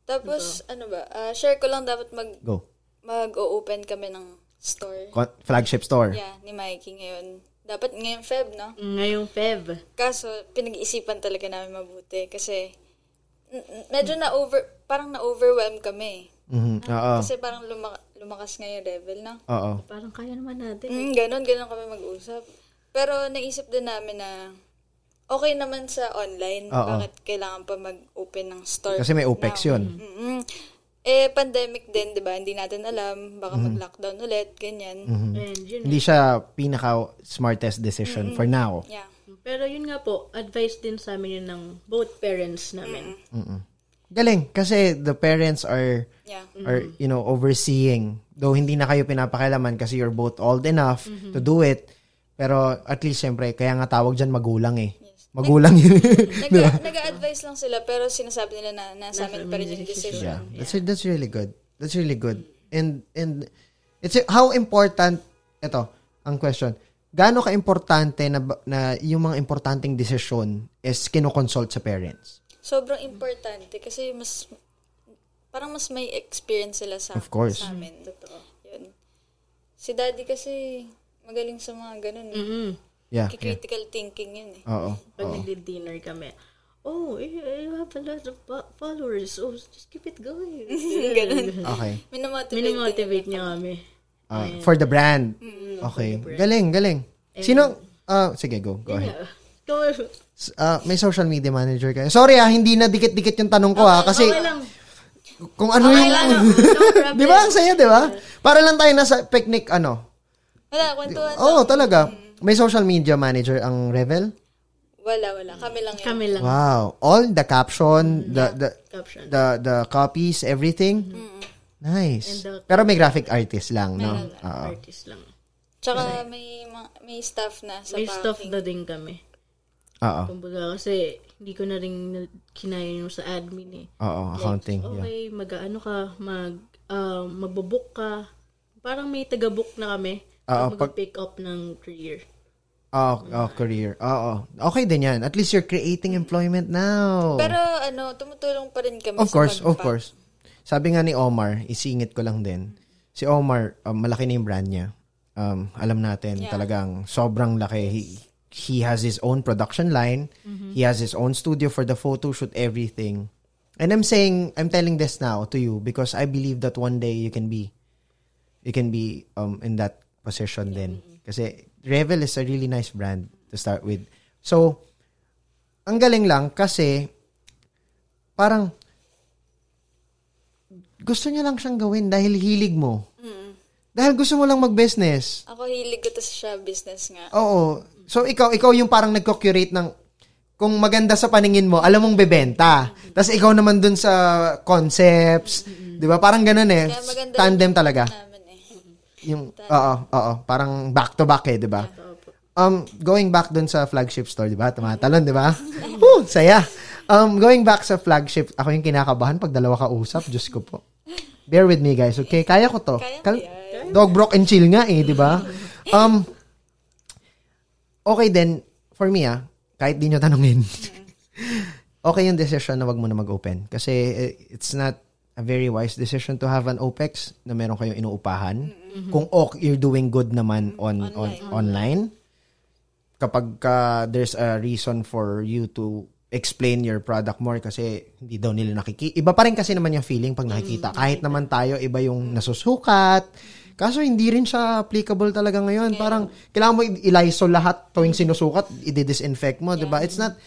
Tapos, ano ba, ah, share ko lang dapat mag, Go. mag-open kami ng store. Flagship store. Yeah, ni Mikey ngayon. Dapat ngayong Feb, no? Ngayong Feb. Kaso, pinag-iisipan talaga namin mabuti kasi medyo na over, parang na-overwhelm kami. Mhm. Oo. Kasi parang lumaka- lumakas nga yung level na. Oo. Parang kaya naman natin. Mm, ganon, ganon kami mag-usap. Pero naisip din namin na okay naman sa online. Oo. Bakit kailangan pa mag-open ng store? Kasi may OPEX now? yun. Mm-mm. Eh, pandemic din, di ba? Hindi natin alam. Baka Mm-hmm. mag-lockdown ulit, ganyan. And yun Hindi siya pinaka smartest decision for now. Yeah. Pero yun nga po, advice din sa amin yun ng both parents namin. Galing kasi the parents are Yeah. are you know overseeing though hindi na kayo pinapakialaman kasi you're both old enough to do it pero at least syempre kaya nga tawag diyan magulang eh magulang yun Nag- Nag-a-advise lang sila, pero sinasabi nila na nasa amin pa rin yung decision. yeah that's that's really good that's really good and and it's how important ito ang question gaano ka importante na na yung mga importanteng desisyon is kinoconsult sa parents Sobrang importante kasi mas parang mas may experience sila sa, Of course. sa amin. Totoo. Yun. Si daddy kasi magaling sa mga ganun. Eh. Mm. yeah Critical thinking yun eh. oo Pag nagdi-dinner kami, oh, eh, you have a lot of fo- followers. Oh, just keep it going. ganun. okay Minamotivate. Minimotivate niya kami. Ah, for the brand okay galing galing sino ah sige go go ahead Ikaw, S- ah, may social media manager kayo. Sorry ah, hindi na dikit-dikit yung tanong ko ah. Kasi okay lang. kung ano yung... di ba? Ang saya, di ba? Para lang tayo nasa picnic, ano. Wala, kwentuhan Oo, oh, lang. talaga. May social media manager ang Revel? Wala, wala. Kami lang yun. Kami lang. Wow. All the caption, the the Caption. the the copies, everything. Nice. And the- Pero may graphic artist lang, no? Oo. Artist lang. Tsaka may, may staff na sa May staff na din kami. Oo. Kumbaga kasi hindi ko na rin na- kinaya yung sa admin eh. Oo, accounting. Yeah. Okay, mag-ano ka, mag, uh, magbo-book ka. Parang may taga-book na kami. Oo, Pag mag-pick up ng career. Oh, oh, career. Oo. Okay din yan. At least you're creating employment now. Pero ano, tumutulong pa rin kami Of course, of course. Sabi nga ni Omar, isingit ko lang din. Si Omar, um, malaki na yung brand niya. Um, alam natin, talagang sobrang laki. He, he has his own production line. He has his own studio for the photo shoot, everything. And I'm saying, I'm telling this now to you because I believe that one day you can be, you can be um, in that position din. Kasi Revel is a really nice brand to start with. So, ang galing lang kasi parang gusto niya lang siyang gawin dahil hilig mo. Dahil gusto mo lang mag-business. Ako hilig ko to sa business nga. Oo. So, ikaw, ikaw yung parang nagko-curate ng kung maganda sa paningin mo, alam mong bebenta. Tapos ikaw naman dun sa concepts. Di ba? Parang ganun eh. Tandem talaga. Namin. Yung, oo, oo. Parang back to back eh, di ba? Um, going back dun sa flagship store, di ba? Tumatalon, di ba? Woo, saya. Um, going back sa flagship, ako yung kinakabahan pag dalawa ka usap. Diyos ko po. Bear with me, guys. Okay? Kaya ko to. Kaya Kal-. Dog broke and chill nga eh, di ba? Um, okay then, for me ah, kahit di nyo tanungin, okay yung decision na wag mo na mag-open. Kasi eh, it's not a very wise decision to have an OPEX na meron kayong inuupahan. Kung ok, you're doing good naman on on online. Kapag ka there's a reason for you to explain your product more kasi hindi daw nila nakikita. Iba pa rin kasi naman yung feeling pag nakikita. Kahit naman tayo, iba yung nasusukat. Kaso hindi rin siya applicable talaga ngayon. Parang kailangan mo i-lysol lahat tuwing sinusukat, i-disinfect mo, 'di ba? It's not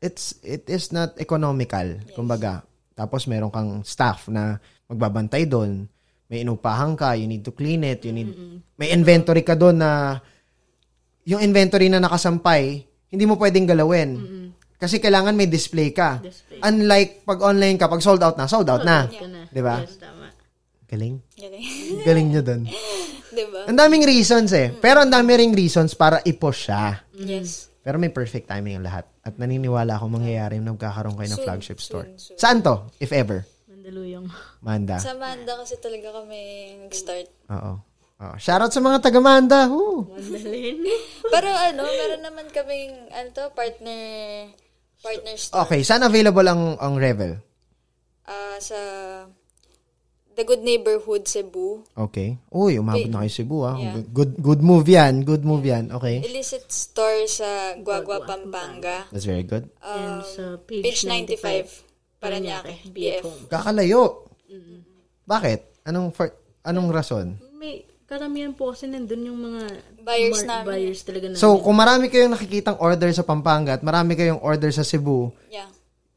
it's it is not economical, kumbaga. Tapos meron kang staff na magbabantay doon. May inupahan ka, you need to clean it, you need may inventory ka doon na yung inventory na nakasampay, hindi mo pwedeng galawin. Kasi kailangan may display ka. Display. Unlike pag online ka, pag sold out na, sold out na. Na. 'Di ba? Yes, tama. Galing. Galing. Galing nyo doon. diba? Ang daming reasons eh. Pero ang dami ring reasons para i-push siya. Yes. Pero may perfect timing ang lahat. At naniniwala akong mangyayari yung nagkakaroon kayo ng Soon, flagship soon, store. soon. Saan to? If ever. Mandaluyong. Manda. Sa Manda kasi talaga kami nag-start. Oo. Oo. Shoutout sa mga taga Manda. Pero ano, meron naman kaming, ano to, partner, partner store. Okay. Saan available ang, ang Revel? Ah, sa The Good Neighborhood Cebu. Okay. Uy, umabot na kayo Cebu ah. Yeah. Good, good move yan. Good move yan. Okay. Illicit store sa Guagua, Pampanga. That's very good. And Um, sa page page, 95. 95. Paranaque. BF. Kakalayo. Bakit? Anong for, anong rason? May karamihan po kasi nandun yung mga Buyers namin. buyers talaga na. So, kung marami kayong nakikitang order sa Pampanga at marami kayong order sa Cebu, Yeah.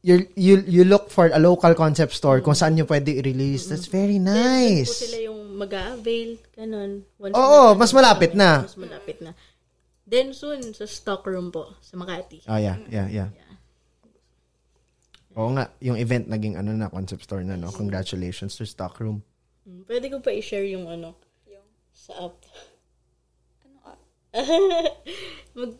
You you you look for a local concept store kung saan nyo pwede i-release. That's very po nice. sila yung mag-avail, ganun. Once Oo, na- mas malapit na. Mas malapit na. Then soon, sa stockroom po, sa Makati. Oh, yeah, yeah, yeah. Oo nga, yung event naging ano na, concept store na, no? Congratulations to Stockroom. Mm, Pwede ko pa i-share yung ano, Yung, sa app. ano ah? Mag,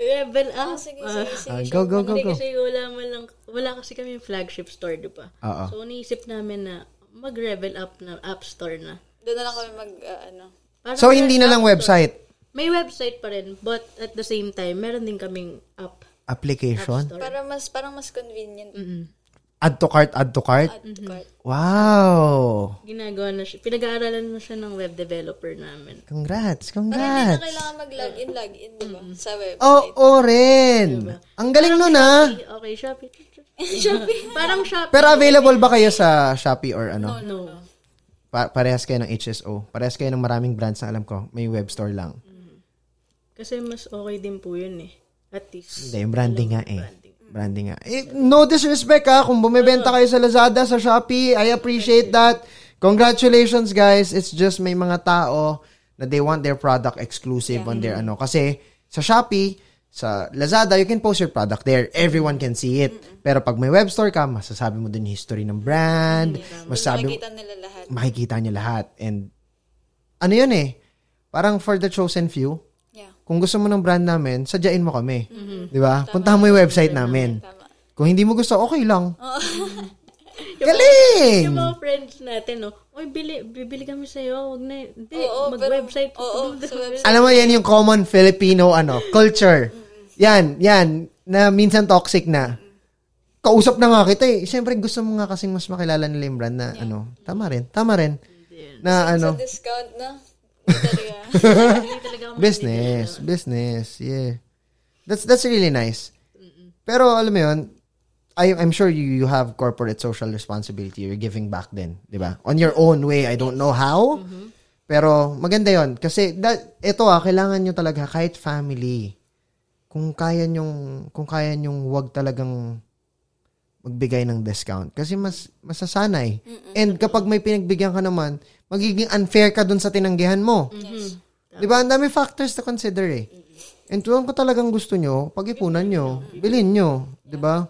level up. Ah, sige, Ah. sige, sige. Ah, sige. go, go, go, Hindi go. kasi wala man lang, wala kasi kami yung flagship store, di ba? Oo. So, naisip namin na mag-level up na app store na. Doon na lang kami mag, ah, ano. Parang So, hindi na lang app store. website. May website pa rin, but at the same time, meron din kaming app. Application. Store. Para mas, parang mas convenient. Add to cart, add to cart. Add to cart. Wow! Ginagawa na siya. Pinag-aaralan na siya ng web developer namin. Congrats, Parang hindi na congrats. kailangan mag-login, login, di ba? Sa website. Oo oh, rin. Ang galing nun ah. Okay, Shopee. Shopee. Parang Shopee. Pero available ba kayo sa Shopee or ano? no. Pa- parehas kayo ng HSO. Parehas kayo ng maraming brands na alam ko. May web store lang. Kasi mas okay din po yun eh. At least. Hindi, yung branding nga eh. Branding nga. Eh, no disrespect ha. Kung bumibenta kayo sa Lazada, sa Shopee, I appreciate that. Congratulations guys. It's just may mga tao na they want their product exclusive on their ano. Kasi sa Shopee, sa Lazada, you can post your product there. Everyone can see it. Pero pag may web store ka, masasabi mo din yung history ng brand. Masasabi mo, Makikita nila lahat. makikita niya lahat. And ano yun eh, parang for the chosen few, Yeah. Kung gusto mo ng brand namin, sadyain mo kami. Di ba? Puntahan mo yung website namin. Tama. Kung hindi mo gusto, okay lang. Galing! Yung mga friends natin, no? Oy, bili, bibili kami sa'yo. Huwag na. Hindi, Oo, mag-website. pero- oo, sa website. Alam mo, yan yung common Filipino ano culture. Yan, yan, na minsan toxic na. Kausap na nga kita eh. Siyempre, gusto mo nga kasing mas makilala nila yung brand na ano. Tama rin, tama rin. Na ano, Sa discount na. Talaga. Hindi talaga ako business, business, yeah. That's that's really nice. Pero alam mo yun, I, I'm sure you, you have corporate social responsibility. You're giving back din, di ba? On your own way. I don't know how. Pero maganda yon Kasi that, ito ah, kailangan nyo talaga kahit family. Kung kaya nyong, kung kaya nyong wag talagang magbigay ng discount. Kasi mas masasanay. And kapag may pinagbigyan ka naman, magiging unfair ka dun sa tinanggihan mo. yes. Di ba? Ang dami factors to consider eh. And kung ko talagang gusto nyo, pag-ipunan nyo, bilhin nyo. Di ba?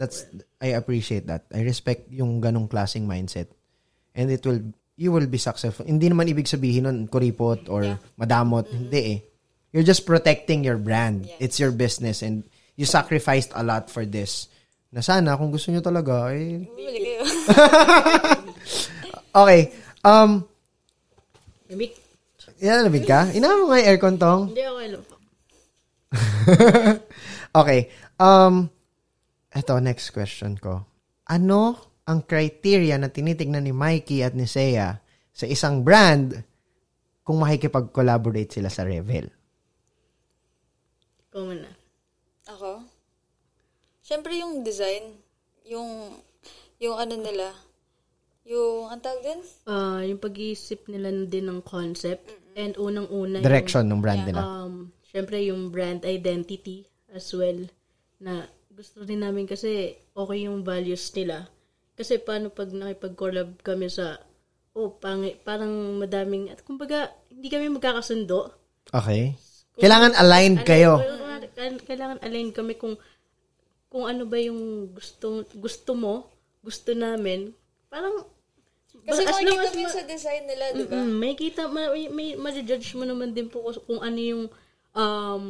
That's, I appreciate that. I respect yung ganong klaseng mindset. And it will, you will be successful. Hindi naman ibig sabihin nun, kuripot or madamot. Hindi eh. You're just protecting your brand. It's your business and you sacrificed a lot for this. Na sana, kung gusto nyo talaga, eh, Bumili kayo. okay. Um, Lamig. yan, lamig ka? Inawa mo nga yung aircon tong? Hindi alam po. okay. Um, ito, next question ko. Ano ang criteria na tinitignan ni Mikey at ni Seiya sa isang brand kung makikipag-collaborate sila sa Revel? Ikaw muna. Ako? Siyempre yung design. Yung, yung ano nila. Yung, ang tawag din? Ah, yung pag-iisip nila din ng concept and unang-una yung- Direction ng brand nila. um, syempre yung brand identity as well na gusto rin namin kasi okay yung values nila. Kasi paano pag nakipag-collab kami sa oh, pangi, parang madaming at kumbaga hindi kami magkakasundo. Okay. Kailangan aligned kayo. Kailangan, kailangan align kami kung kung ano ba yung gusto gusto mo, gusto namin. Parang Kasi as long makikita as mo yun ma- sa design nila, di ba? Mm, may kita, may, may, ma-judge mo naman din po kung- kung ano yung, um,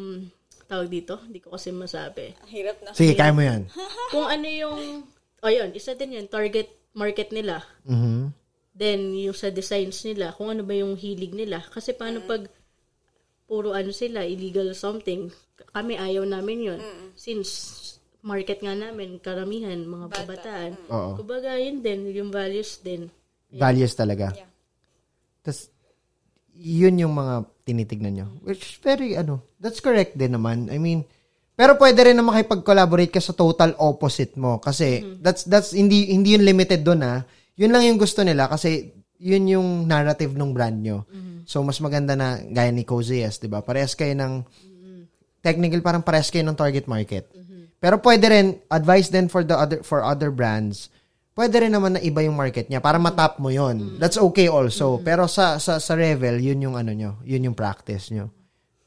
tawag dito, hindi ko kasi masabi. Ang hirap na. Sige, kaya mo yan. Kung ano yung, ayun, isa din yun, target market nila. Mhm. Then, yung sa designs nila, kung ano ba yung hilig nila. Kasi paano pag puro ano sila, illegal something, kami ayaw namin yun. Since market nga namin, karamihan, mga kabataan. Oo. Kumbaga, yun din, yung values din. Values talaga. Yeah. Tapos, yun yung mga tinitignan nyo. Which very, ano, that's correct din naman. I mean, Pero pwede rin na makipag-collaborate ka sa total opposite mo kasi that's that's hindi hindi yun limited doon ah. Yun lang yung gusto nila kasi yun yung narrative ng brand nyo. So mas maganda na gaya ni Cozy yes, 'di ba? Parehas kayo ng technical parang parehas kayo ng target market. Pero pwede rin advice din for the other for other brands. Pwede rin naman na iba yung market niya para matap mo yon. That's okay also. Pero sa sa sa Revel, yun yung ano nyo, yun yung practice nyo.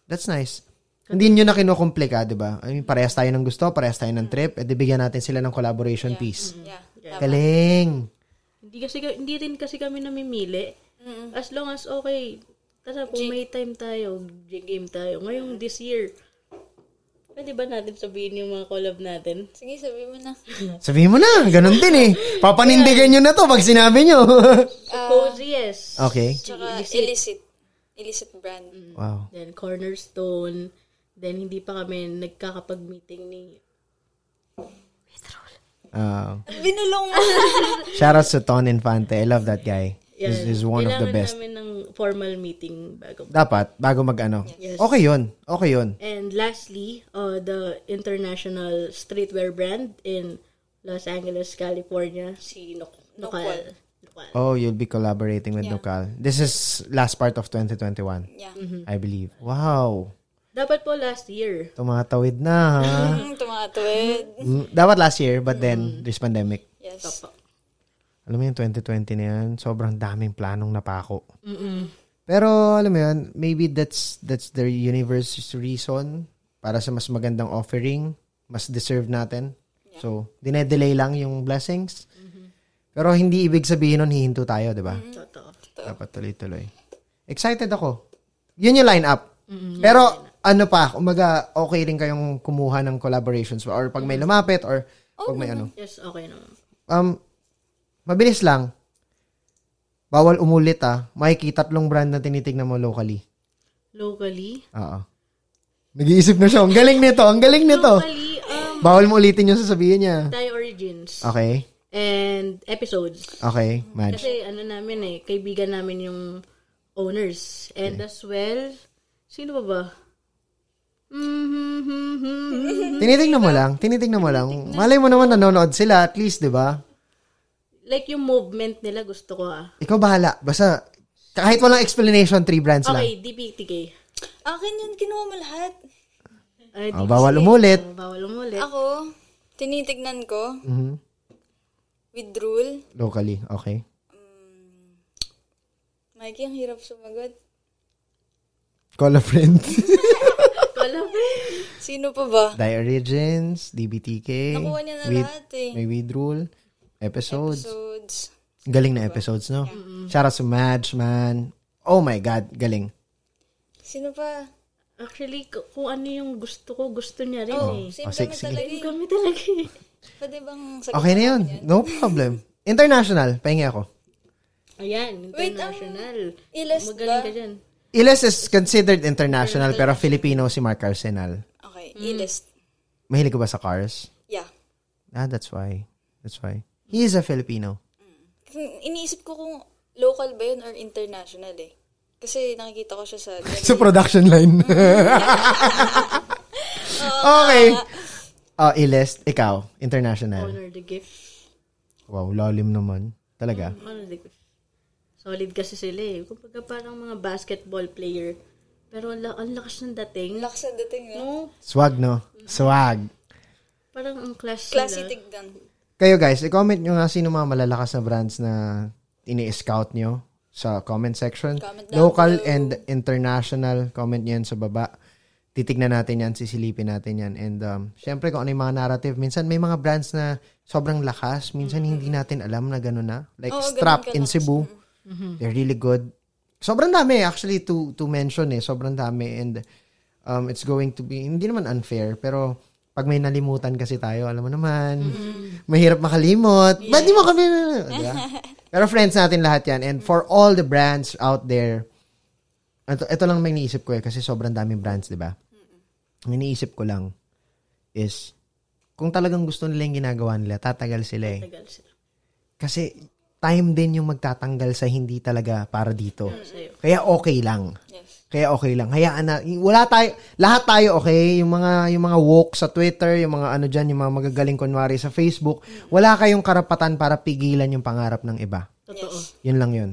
That's nice. Hindi nyo na kinukomplika, di ba? I mean, parehas tayo ng gusto, parehas tayo ng trip, eh, bigyan natin sila ng collaboration piece. Yeah. Galing. Hindi kasi ka- hindi rin kasi kami namimili. As long as okay. Kasi kung may time tayo, game tayo. Ngayong this year, pwede ba natin sabihin yung mga collab natin? Sige, sabi mo na. Sabihin mo na, ganun din eh. Papanindigan nyo na to pag sinabi nyo. Cozy, yes. okay. Tsaka illicit. Illicit brand. Wow. Then Cornerstone. Then hindi pa kami nagkakapag-meeting ni Uh, Binulong mo. shout out to Ton Infante. I love that guy. Yan. he's one of the Kailangan best. namin ng formal meeting bago. Dapat, bago mag-ano. Yes. Okay yun. Okay yun. And lastly, uh, the international streetwear brand in Los Angeles, California, si Nok- Nokal. Nokal. Oh, you'll be collaborating with Nukal. This is last part of 2021, Yeah. I believe. Wow. Dapat po last year. Tumatawid na, ha? Mm, tumatawid. Mm, Dapat last year, but then, this pandemic. Yes. Opo. Alam mo yung 2020 na yan, sobrang daming planong napako. Pero, alam mo yun, maybe that's that's the universe's reason para sa mas magandang offering, mas deserve natin. So, dinedelay lang yung blessings. Pero hindi ibig sabihin nun hihinto tayo, di ba? Totoo. Dapat tuloy-tuloy. Excited ako. Yun yung lineup. Pero ano pa, umaga okay rin kayong kumuha ng collaborations or pag may lumapit or pag may ano. Yes, okay naman. Um, mabilis lang. Bawal umulit ah. Makikita tatlong brand na tinitignan mo locally. Locally. Oo. Nag-iisip na siya. Ang galing nito. Ang galing nito. Locally, um, Bawal mo ulitin yung sasabihin niya. Thai Origins. Okay. And episodes. Okay. Madge. Kasi ano namin eh, kaibigan namin yung owners. And as well, sino ba ba? Mm-hmm. Tinitignan mo lang. Tinitignan mo lang. Malay mo naman nanonood sila at least, di ba? Like yung movement nila gusto ko ah. Ikaw bahala. Basta, kahit walang explanation, three brands lang. Okay, DPTK. Akin yun, kinuha mo lahat. Ay, Oh, bawal umulit. Oh, bawal umulit. Ako, tinitignan ko. Mhm. With rule. Locally, okay. Mikey, ang hirap sumagot. Call a friend. Wala pa. Sino pa ba? Die Origins, DBTK. Nakuha niya na with, lahat eh. May with rule. Episodes. Episodes. Galing na episodes, no? Shout out to Madge, man. Oh my God, galing. Sino pa? Actually, kung ano yung gusto ko, gusto niya rin Oh, eh. same Oh, kami sige, sige. talaga eh. Kami talaga eh. Pwede bang sagot Okay na yun. No problem. International, pahingi ako. Ayan, Wait, ah, international. Ilest Magaling ba? ka dyan. Iles is considered international, pero Filipino si Mark Arsenal. Okay, ilist. Mahilig ka ba sa cars? Yeah. Ah, that's why. That's why. He is a Filipino. Iniisip ko kung local ba yun or international eh. Kasi nakikita ko siya sa... Sa production line. okay. Oh, Iles, ikaw, international. Honor the gift. Wow, lalim naman. Talaga. Honor the gift. Solid kasi sila eh. Kumbaga parang mga basketball player. Pero ang, la- ang lakas ng dating. Lakas na dating eh. No? Swag, no? Swag. Parang ang class Classy nila. tignan. Kayo guys, i-comment nyo nga sino mga malalakas na brands na ini-scout nyo sa comment section. Comment Local below. and international, comment nyo yan sa baba. Titignan natin yan, sisilipin natin yan. And um, syempre kung ano yung mga narrative, minsan may mga brands na sobrang lakas, minsan hindi natin alam na gano'n na. Like Oo, Strap ganun in. Cebu, they're really good. Sobrang dami actually to to mention eh, sobrang dami and um, it's going to be hindi naman unfair pero pag may nalimutan kasi tayo, alam mo naman, mahirap makalimot. Ba't di mo kami... Diba? Pero friends natin lahat yan. And for all the brands out there, ito, ito lang may iniisip ko eh, kasi sobrang daming brands, di ba? Ang iniisip ko lang is, kung talagang gusto nila yung ginagawa nila, tatagal sila eh. Tagal sila. Kasi time din yung magtatanggal sa hindi talaga para dito. Sa'yo. Kaya okay lang. Yes. Kaya okay lang. Hayaan na. Wala tayo, lahat tayo okay. Yung mga, yung mga woke sa Twitter, yung mga ano dyan, yung mga magagaling kunwari sa Facebook, wala kayong karapatan para pigilan yung pangarap ng iba. Totoo. Yun lang yun.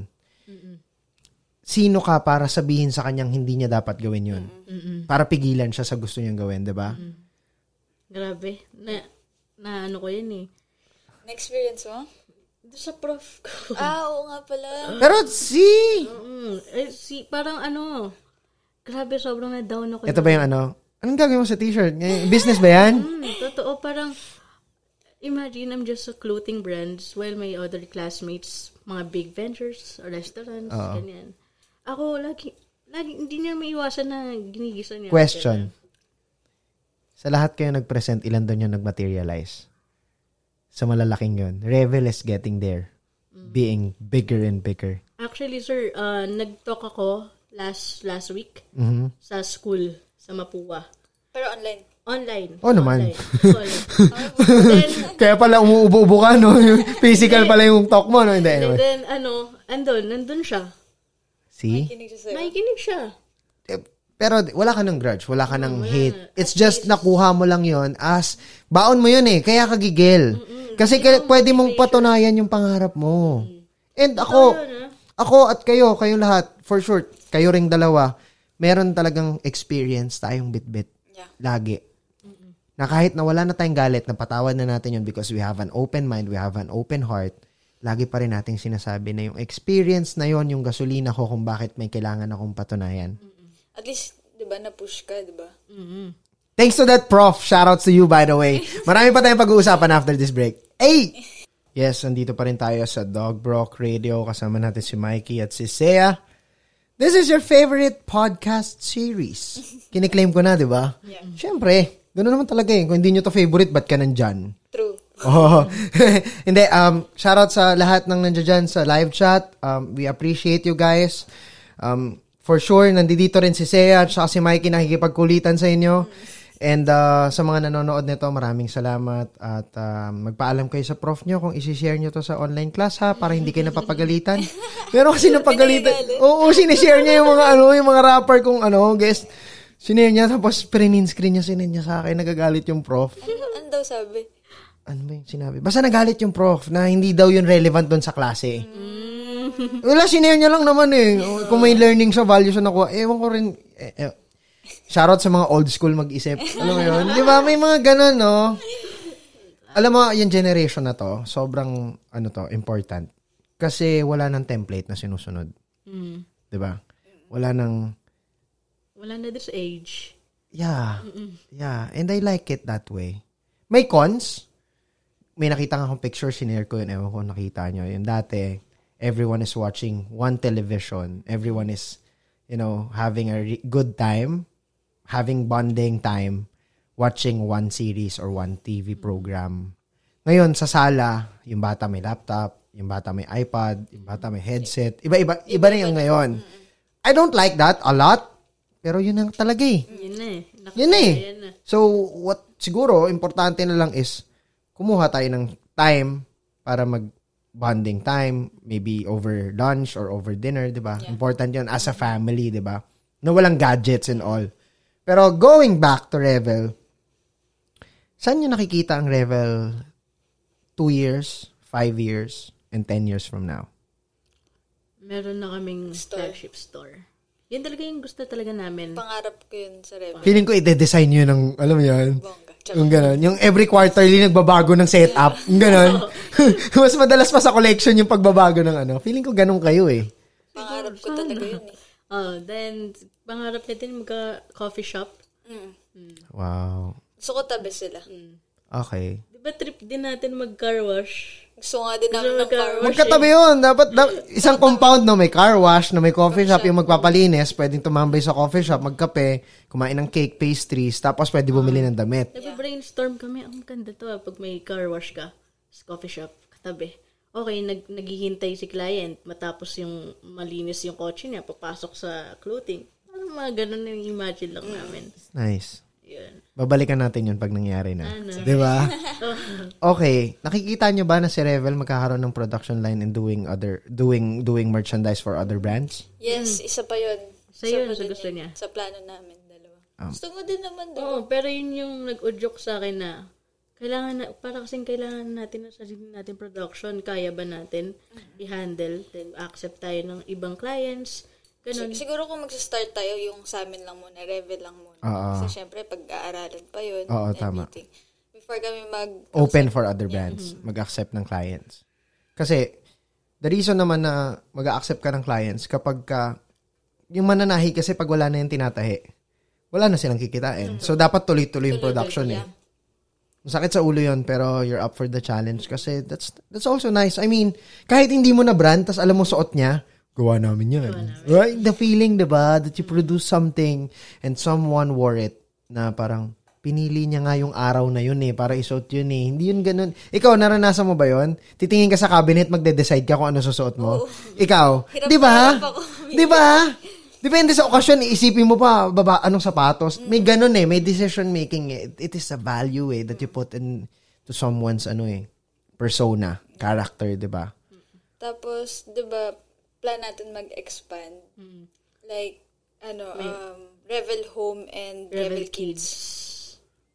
Sino ka para sabihin sa kanyang hindi niya dapat gawin yun? Para pigilan siya sa gusto niyang gawin, di ba? Grabe. Na, na ano ko yun eh. Na-experience mo? Doon sa prof ko. ah, oo nga pala. Pero si... Mm, eh, si, parang ano, grabe, sobrang na-down ako. Ito ba yung ano? Anong gagawin mo sa t-shirt? Business ba yan? Mm, totoo, parang, imagine I'm just a clothing brands while my other classmates, mga big ventures, or restaurants, ganyan. Ako, lagi, lagi, hindi niya maiwasan na ginigisa niya. Question. Sa lahat kayo nag-present, ilan doon yung nag-materialize? Sa malalaking yun. Revel is getting there. Being bigger and bigger. Actually, sir, uh, nag-talk ako last last week Mhm. sa school sa Mapua. Pero online. Online. Oo naman. Online. Then, Kaya pala umuubo-ubo ka, no? Physical pala yung talk mo, no? Hindi, and anyway. then, ano, andun, nandun siya. See? Kinig siya sa'yo. Nakikinig siya. Eh, Pero wala ka ng grudge, wala ka ng hate. It's just nakuha mo lang yon as, baon mo yun eh, kaya ka gigil. Kasi kaya, pwede mong patunayan yung pangarap mo. And ako, ako at kayo, kayo lahat, for sure, kayo ring dalawa, meron talagang experience tayong bit-bit. Yeah. Lagi. Na kahit na wala na tayong galit, napatawad na natin yun because we have an open mind, we have an open heart, lagi pa rin nating sinasabi na yung experience na yon yung gasolina ko kung bakit may kailangan akong patunayan. At least, di ba, na-push ka, di ba? Thanks to that prof. Shoutouts to you, by the way. Marami pa tayong pag-uusapan after this break. Hey! Yes, nandito pa rin tayo sa Dog Brock Radio. Kasama natin si Mikey at si Sea. This is your favorite podcast series. Kiniklaim ko na, di ba? Yeah. Siyempre, ganoon naman talaga eh. Kung hindi nyo to favorite, ba't ka nandyan? True. Oh. Hindi, um, shoutout sa lahat ng nandiyan dyan sa live chat. Um, we appreciate you guys. Um, for sure, nandito rin si Sea at si Mikey nakikipagkulitan sa inyo. And uh, sa mga nanonood nito, maraming salamat. At um, magpaalam kayo sa prof nyo kung isi-share nyo to sa online class ha, para hindi kayo napapagalitan. Pero kasi napagalitan. Oo, sinishare niya yung mga ano, yung mga rapper kung ano, guest. Sinare niya, tapos prinin screen niya, sinare niya sa akin, nagagalit yung prof. Ano, ano daw sabi? Ano ba yung sinabi? Basta nagalit yung prof na hindi daw yun relevant doon sa klase. Wala, sinare niya lang naman eh. Kung may learning siya, value siya nakuha. Ewan ko rin. Eh, eh, shoutout sa mga old school mag-isip. Alam mo yun? Di ba? May mga ganun, no? Alam mo, yung generation na to, sobrang, ano to, important. Kasi wala nang template na sinusunod. Mm. Di ba? Wala nang, Wala na this age. Yeah. Yeah. And I like it that way. May cons. May nakita nga akong picture, sinare ko yun. Ewan ko nakita nyo. Yung dati, everyone is watching one television. Everyone is, you know, having a re- good time, having bonding time, watching one series or one TV program. Ngayon, sa sala, yung bata may laptop, yung bata may iPad, yung bata may headset. Iba-iba, iba rin yung ngayon. I don't like that a lot, pero yun ang talaga eh. Yun na eh. Nakita Yun na eh. Na. So, what siguro, importante na lang is, kumuha tayo ng time para mag bonding time, maybe over lunch or over dinner, di ba? Important yun as a family, di ba? Na walang gadgets and all. Pero going back to Revel, saan nyo nakikita ang Revel two years, five years, and 10 years from now? Meron na kaming Store. flagship store. Yan talaga yung gusto talaga namin. Pangarap ko yun sa Rev. Feeling ko ide-design yun ng, alam mo yun, Bongga. Yung gano'n. Yung every quarterly nagbabago ng setup. Yung gano'n. Mas madalas pa sa collection yung pagbabago ng ano. Feeling ko ganun kayo eh. Pangarap ko talaga yun eh. Oh, then, pangarap natin magka-coffee shop. Mm. Wow. Gusto ko tabi sila. Okay. Di ba trip din natin mag-car wash? Gusto nga din namin ng car wash. Magkatabi yun. Dapat, da- isang compound no, may car wash, na may coffee shop, yung magpapalinis, pwedeng tumambay sa coffee shop, magkape, kumain ng cake, pastries, tapos pwede bumili ng damit. Nag-brainstorm kami, ang ganda to ah, pag may car wash ka sa coffee shop, katabi. Okay, nag naghihintay si client, matapos yung malinis yung kotse niya, papasok sa clothing. Ano mga ganun yung imagine lang namin. Nice. Yun. Babalikan natin yun pag nangyari na. Di ba? Okay. Nakikita nyo ba na si Revel magkakaroon ng production line and doing other doing doing merchandise for other brands? Yes, isa pa yun. Gusto ko sa gusto yun. niya. Sa plano namin, dalawa. Um, Gusto mo din naman, di ba? Oo, pero yun yung nag-udyok sa akin na kailangan na, para kasing kailangan natin ng sarili natin production. Kaya ba natin i-handle? Then, accept tayo ng ibang clients. Ganun. Sig- siguro kung mag-start tayo, yung sa amin lang muna, revel lang muna. Oo. Kasi syempre, pag-aaralan pa yun. Oo, tama. Before kami mag... Open for other brands. Mag-accept ng clients. Kasi, the reason naman na mag-accept ka ng clients kapag ka, yung mananahi kasi pag wala na yung tinatahi, wala na silang kikitain. So, dapat tuloy-tuloy yung production eh. yeah. Masakit sa ulo yon pero you're up for the challenge kasi that's that's also nice. I mean, kahit hindi mo na brand, tas alam mo suot niya, gawa namin yan. Right? The feeling, di ba, that you produce something and someone wore it na parang pinili niya nga yung araw na yun eh, para isuot yun eh. Hindi yun ganun. Ikaw, naranasan mo ba yun? Titingin ka sa cabinet, magde-decide ka kung ano susuot mo. Ikaw, Hirap di ba? Di ba? Depende sa okasyon, iisipin mo pa, baba, anong sapatos. May ganun eh, may decision making eh. It is a value eh, that you put in to someone's ano eh, persona, character, di ba? Tapos, di ba, plan natin mag-expand. Like, ano, um, Revel Home and Revel, Rebel Kids.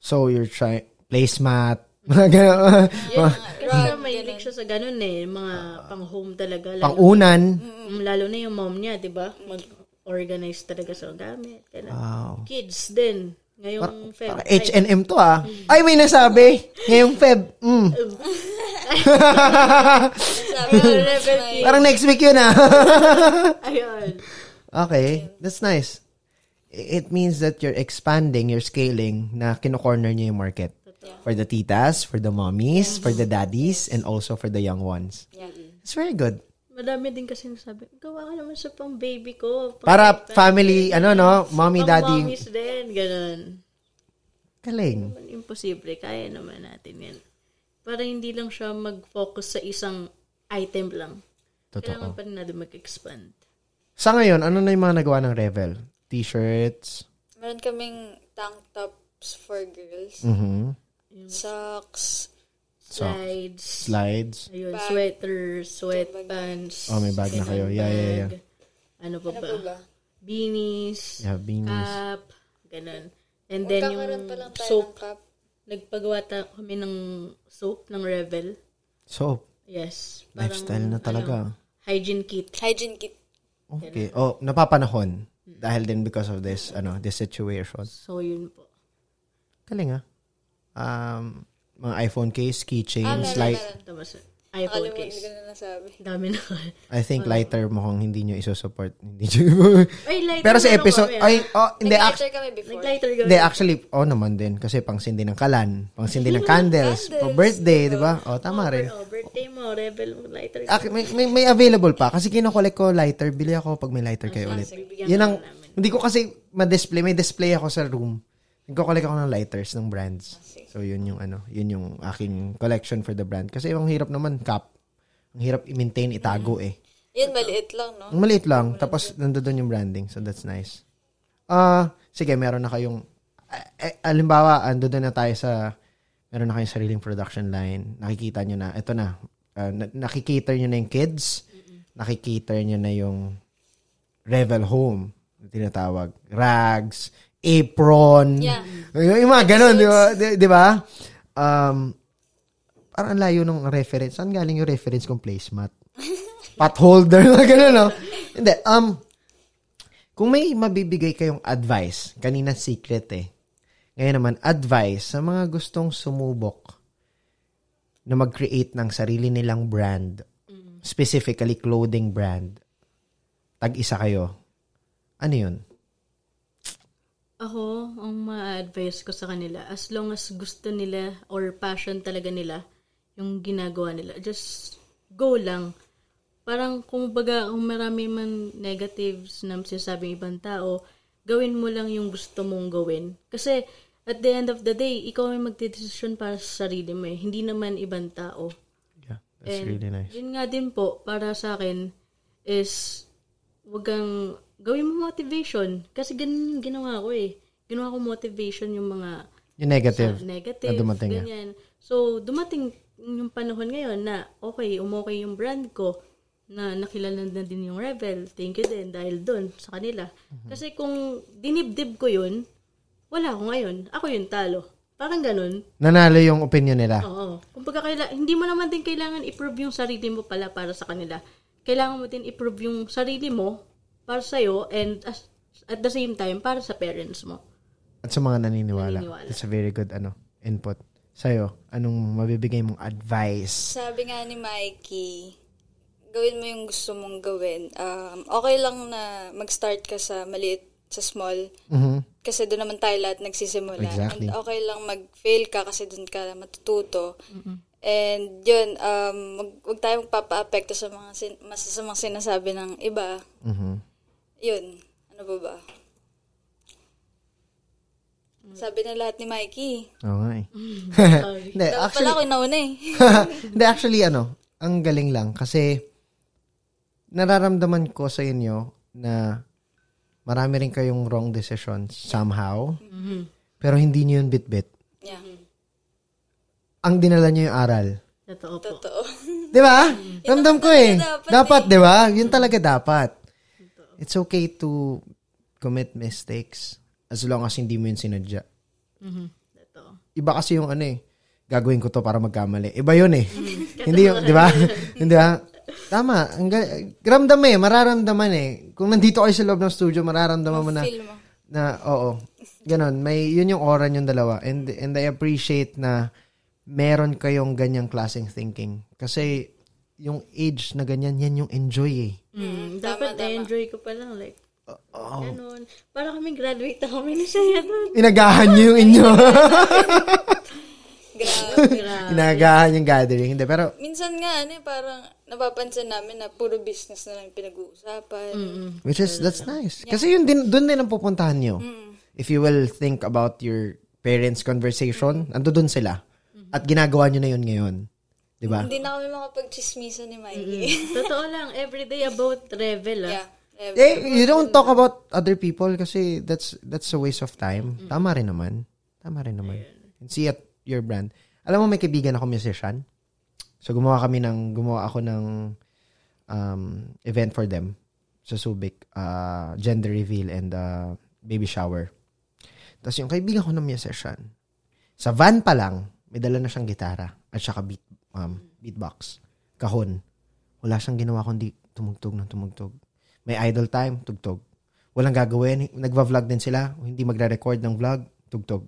So, you're trying, placemat, mga ganun. Yan, Kasi siya, mahilig siya sa ganun eh. Mga pang-home talaga. Lalo, Pang-unan. Mm, lalo na yung mom niya, di ba? Mag-organize talaga sa gamit. Ganun. Wow. Kids din. Ngayong Feb. Parang H&M to ah. Ay, may nasabi. Ngayong Feb. Mm. Parang next week yun ah. Ayun. Okay, that's nice. It means that you're expanding, you're scaling na kino-corner niyo yung market. For the titas, for the mommies, for the daddies, and also for the young ones. Yeah. It's very good. Madami din kasi nasabi, gawa ka naman sa pang baby ko. Pang Para family, ano no, mommy, pang daddy. mommies din, ganun. Naman imposible, kaya naman natin yan. Para hindi lang siya mag-focus sa isang item lang. Kailangan Totoo. pa rin natin mag-expand. Sa ngayon, ano na yung mga nagawa ng Revel? T-shirts? Meron kaming tank tops for girls. Mhm. Socks. Slides. Slides? Ayun, Bag. sweaters, sweatpants. Oh, may bag na kayo. Yeah, yeah, yeah. Ano pa Ano ba? ba? Beanies. Have beanies. Cap. Ganun. And then yung soap. cup. Nagpagawa ta kami ng soap ng Revel. So, Yes. lifestyle na talaga. hygiene kit. Hygiene kit. Okay. Oh, napapanahon. Dahil din because of this, ano, this situation. So, yun po. Galing ah. Um, mga iPhone case, keychains, Ah, light. Tapos, iPhone case. ko na nasabi. Dami na. I think lighter mukhang hindi nyo isusupport. Hindi nyo. Ay, lighter Pero sa episode, kami, ah. ay, oh, hindi, act- Nag-lighter kami before. Nag-lighter kami. hindi, actually, oh naman din. Kasi pang sindi ng kalan, pang sindi ng candles, for birthday, di ba? Oh, tama rin. Oh, birthday mo, Rebel, lighter. Ak- may, may, may available pa. Kasi kinokolek ko lighter. Bili ako pag may lighter kayo ulit. Yun ang, hindi ko kasi ma-display. May display ako sa room. Nagko-collect ako ng lighters ng brands. So, yun yung ano, yun yung aking collection for the brand. Kasi ang hirap naman, cap. Ang hirap i-maintain, itago eh. Yun, maliit lang, no? Ang maliit lang. Tapos, nandoon yung branding. So, that's nice. Ah, sige, meron na kayong, eh, alimbawa, ando na tayo sa, meron na kayong sariling production line. Nakikita nyo na, ito na, uh, na- nakikater nyo na yung kids. Nakikater nyo na yung Revel Home, na tinatawag. Rags, apron. Yeah. Yung, yung mga ganun, di ba? Di, di ba? Um, parang ang layo ng reference. Saan galing yung reference kong placemat? Pot holder, mga ganun, no? Hindi, um, kung may mabibigay kayong advice, kanina secret eh. Ngayon naman, advice sa mga gustong sumubok na mag-create ng sarili nilang brand, specifically clothing brand, tag-isa kayo. Ano yun? Ako, ang ma-advise ko sa kanila, as long as gusto nila or passion talaga nila yung ginagawa nila, just go lang. Parang kung baga, kung marami man negatives na sinasabing ibang tao, gawin mo lang yung gusto mong gawin. Kasi at the end of the day, ikaw ay magdedesisyon para sa sarili mo eh. Hindi naman ibang tao. Yeah, that's And really nice. Yun nga din po, para sa akin, is wag kang gawin mo motivation. Kasi ganun yung ginawa ko eh. Ginawa ko motivation yung mga Yung negative. sa negative, na dumating, ganyan. So, dumating yung panahon ngayon na, okay, umokay yung brand ko. na nakilala na din yung Rebel. Thank you din dahil doon sa kanila. Kasi kung dinibdib ko yun, wala ako ngayon. Ako yung talo. Parang ganun. Nanalo yung opinion nila. Oo. Kung kaila, hindi mo naman din kailangan i-prove yung sarili mo pala para sa kanila. Kailangan mo din i-prove yung sarili mo para sa'yo and as, at the same time para sa parents mo. At sa mga naniniwala. Naniniwala. That's a very good ano input. Sa'yo, anong mabibigay mong advice? Sabi nga ni Mikey, gawin mo yung gusto mong gawin. Um, okay lang na mag-start ka sa maliit, sa small. Mhm. Kasi doon naman tayo lahat nagsisimula. Exactly. And okay lang mag-fail ka kasi doon ka matututo. And yun, um, wag, wag tayo magpapa-apekto sa mga sin- masasamang sinasabi ng iba. Mhm. Yun. Ano ba ba? Sabi na lahat ni Mikey. Oo nga eh. Hindi, Dapat actually, pala ako nauna eh. Hindi, actually, ano, ang galing lang. Kasi, nararamdaman ko sa inyo na marami rin kayong wrong decisions somehow. Pero hindi nyo yun bit-bit. yeah. Ang dinala nyo yung aral. Totoo po. Totoo. Di ba? Ramdam ko eh. dapat Dapat, di ba? Yun talaga dapat. It's okay to commit mistakes as long as hindi mo yun sinadya. Mhm. Totoo. Iba kasi yung ano eh, gagawin ko to para magkamali. Iba yun eh. hindi yung, di ba? hindi ba? Tama. Ang ga- ramdam eh, mararamdaman eh. Kung nandito kayo sa loob ng studio, mararamdaman mo na, mo. na oo. Ganon. May, yun yung aura yung dalawa. And, and I appreciate na meron kayong ganyang klaseng thinking. Kasi, yung age na ganyan, yan yung enjoy eh. Mm, dapat na-enjoy ko pa lang. Like, Oo. ganun. Para kami graduate na kami ni doon. Inagahan nyo yung inyo. Grabe. Inagahan yung gathering. Hindi, pero, Minsan nga, ano eh, parang napapansin namin na puro business na lang pinag-uusapan. which is, that's nice. Kasi yun din, dun din ang pupuntahan nyo. If you will think about your parents' conversation, ando dun sila. At ginagawa nyo na yun ngayon. Di ba? Hindi na kami makapag-chismisan ni Mikey. Totoo lang. Everyday about Revel, ah. yeah. Ever. Eh, you don't talk about other people kasi that's that's a waste of time. Tama rin naman. Tama rin naman. And see at your brand. Alam mo, may kaibigan ako musician. So, gumawa kami ng, gumawa ako ng um, event for them sa Subic. Uh, gender reveal and uh, baby shower. Tapos yung kaibigan ko na musician, sa van pa lang, may dala na siyang gitara at saka beat, um, beatbox. Kahon. Wala siyang ginawa kundi tumugtog ng tumugtog. May idle time, tugtog. Walang gagawin. Nagva-vlog din sila. Hindi magre-record ng vlog, tugtog.